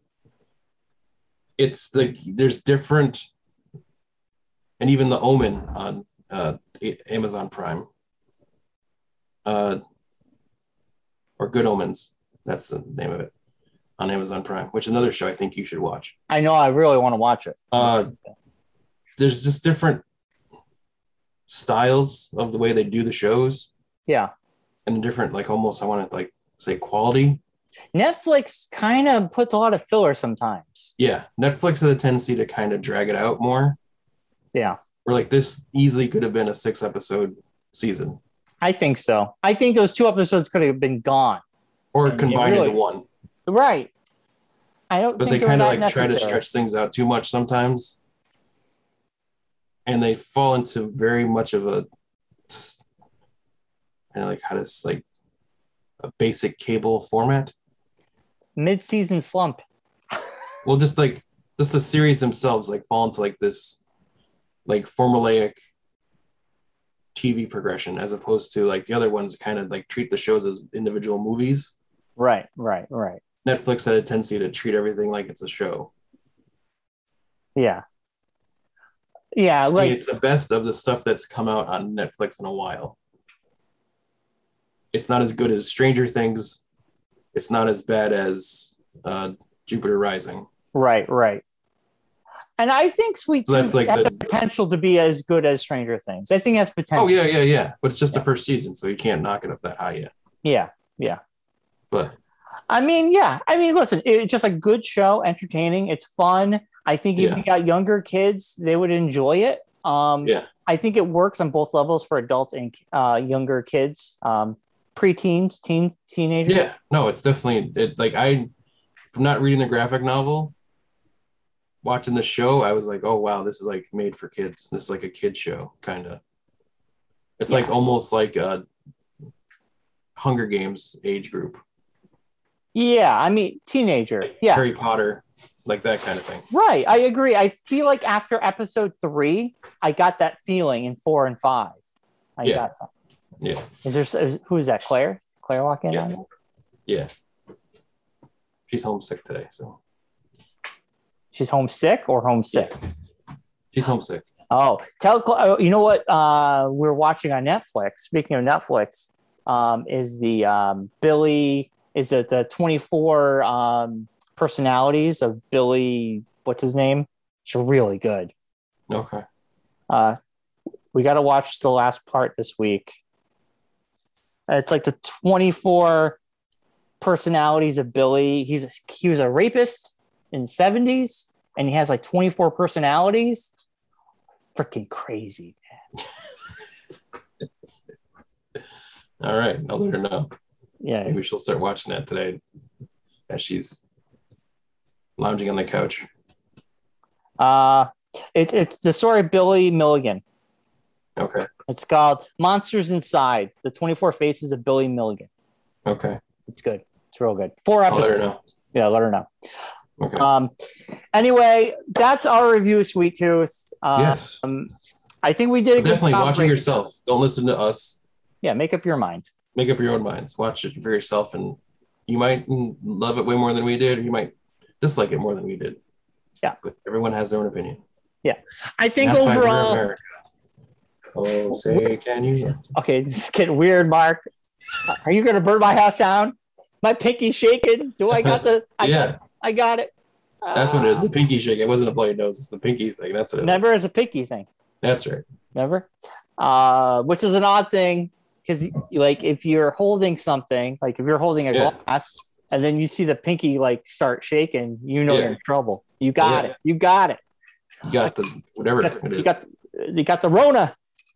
It's like there's different, and even The Omen on uh, Amazon Prime, uh, or Good Omens. That's the name of it on Amazon Prime, which is another show I think you should watch. I know. I really want to watch it. Uh, there's just different styles of the way they do the shows Yeah. and different like almost I want to like say quality. Netflix kind of puts a lot of filler sometimes. Yeah, Netflix has a tendency to kind of drag it out more. Yeah. Where like this easily could have been a six episode season I think so. I think those two episodes could have been gone. or And combined really- into one. Right. I don't But think they were kind of like try to stretch things out too much sometimes. And they fall into very much of a of like how does like a basic cable format. mid-season slump. Well, just like just the series themselves like fall into like this like formulaic TV progression as opposed to like the other ones kind of like treat the shows as individual movies. Right, right, right. Netflix had a tendency to treat everything like it's a show. Yeah. Yeah, I mean, like it's the best of the stuff that's come out on Netflix in a while. It's not as good as Stranger Things. It's not as bad as uh, Jupiter Rising. right, right. And I think Sweet So that's Tooth like has the- potential to be as good as Stranger Things. I think that's potential. Oh yeah, yeah, yeah. But it's just the first season, so you can't knock it up that high yet. Yeah, yeah. But I mean, yeah. I mean, listen, it's just a good show, entertaining. It's fun. I think if Yeah. you got younger kids, they would enjoy it. Um, Yeah. I think it works on both levels for adults and uh, younger kids, um, preteens, teen, teenagers. yeah, no, it's definitely it. Like I, from not reading the graphic novel, watching the show, I was like, oh wow, this is like made for kids. This is like a kid show, kind of. It's like almost like a Hunger Games age group, Yeah, I mean, teenager. Yeah, Harry Potter, like that kind of thing. right. I agree. I feel like after episode three, I got that feeling in four and five. I Yeah. got that. Yeah. Is there is, who is that? Claire? Claire walk in? Yes. Yeah. She's homesick today, so She's homesick or homesick? she's homesick. Oh, tell oh, you know what uh, we're watching on Netflix. Speaking of Netflix, um, is the um, Billy? Is it the twenty four um, personalities of Billy? What's his name? It's really good. Okay. Uh, we got to watch the last part this week. It's like the twenty four personalities of Billy. He's he was a rapist in seventies, and he has like twenty four personalities. Freaking crazy. Man. All right. I'll let her know. Yeah. Maybe she'll start watching that today as she's lounging on the couch. Uh, it, it's the story of Billy Milligan. Okay. It's called Monsters Inside: The 24 Faces of Billy Milligan. Okay. It's good. It's real good. Four I'll let her episodes. know. Yeah, let her know. Okay. Um, anyway, that's our review Sweet Tooth. Uh, yes. Um, I think we did a good definitely watching yourself. Don't listen to us. Yeah, make up your mind. Make up your own minds. Watch it for yourself, and you might love it way more than we did, or you might dislike it more than we did. Yeah. But everyone has their own opinion. Yeah. I think overall, Oh, say can you? okay, this is getting weird, Mark. Are you going to burn my house down? My pinky's shaking. Do I got the? I yeah, got, I got it. that's what it is. Uh, The pinky shake. It wasn't a bloody nose. It's the pinky thing. That's what it is. Never as a pinky thing. That's right. Remember? Uh, which is an odd thing because, like, if you're holding something, like if you're holding a Yeah. glass and then you see the pinky like start shaking, you know Yeah. you're in trouble. You got Yeah. it. You got it. You got the whatever You got, is. you got, you got the Rona.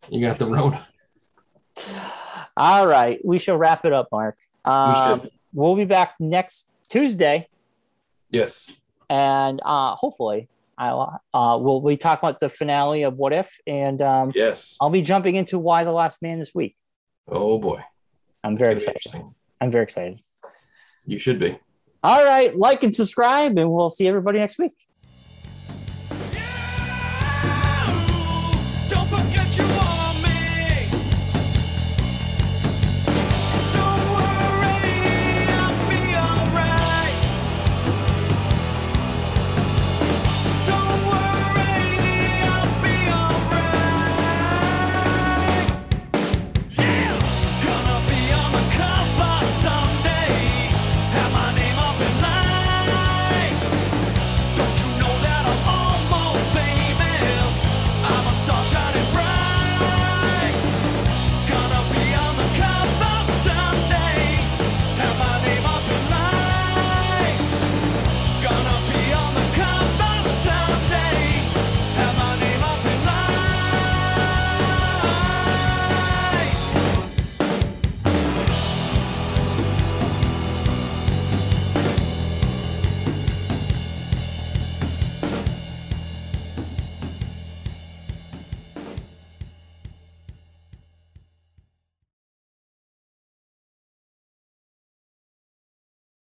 You got the Rona. All right, we shall wrap it up, Mark. Um, should. we'll be back next Tuesday, Yes. and uh, hopefully, I'll uh, we'll we talk about the finale of What If, and um, Yes. I'll be jumping into Y the Last Man this week. Oh boy. I'm very excited. I'm very excited. You should be. All right, like and subscribe, and we'll see everybody next week.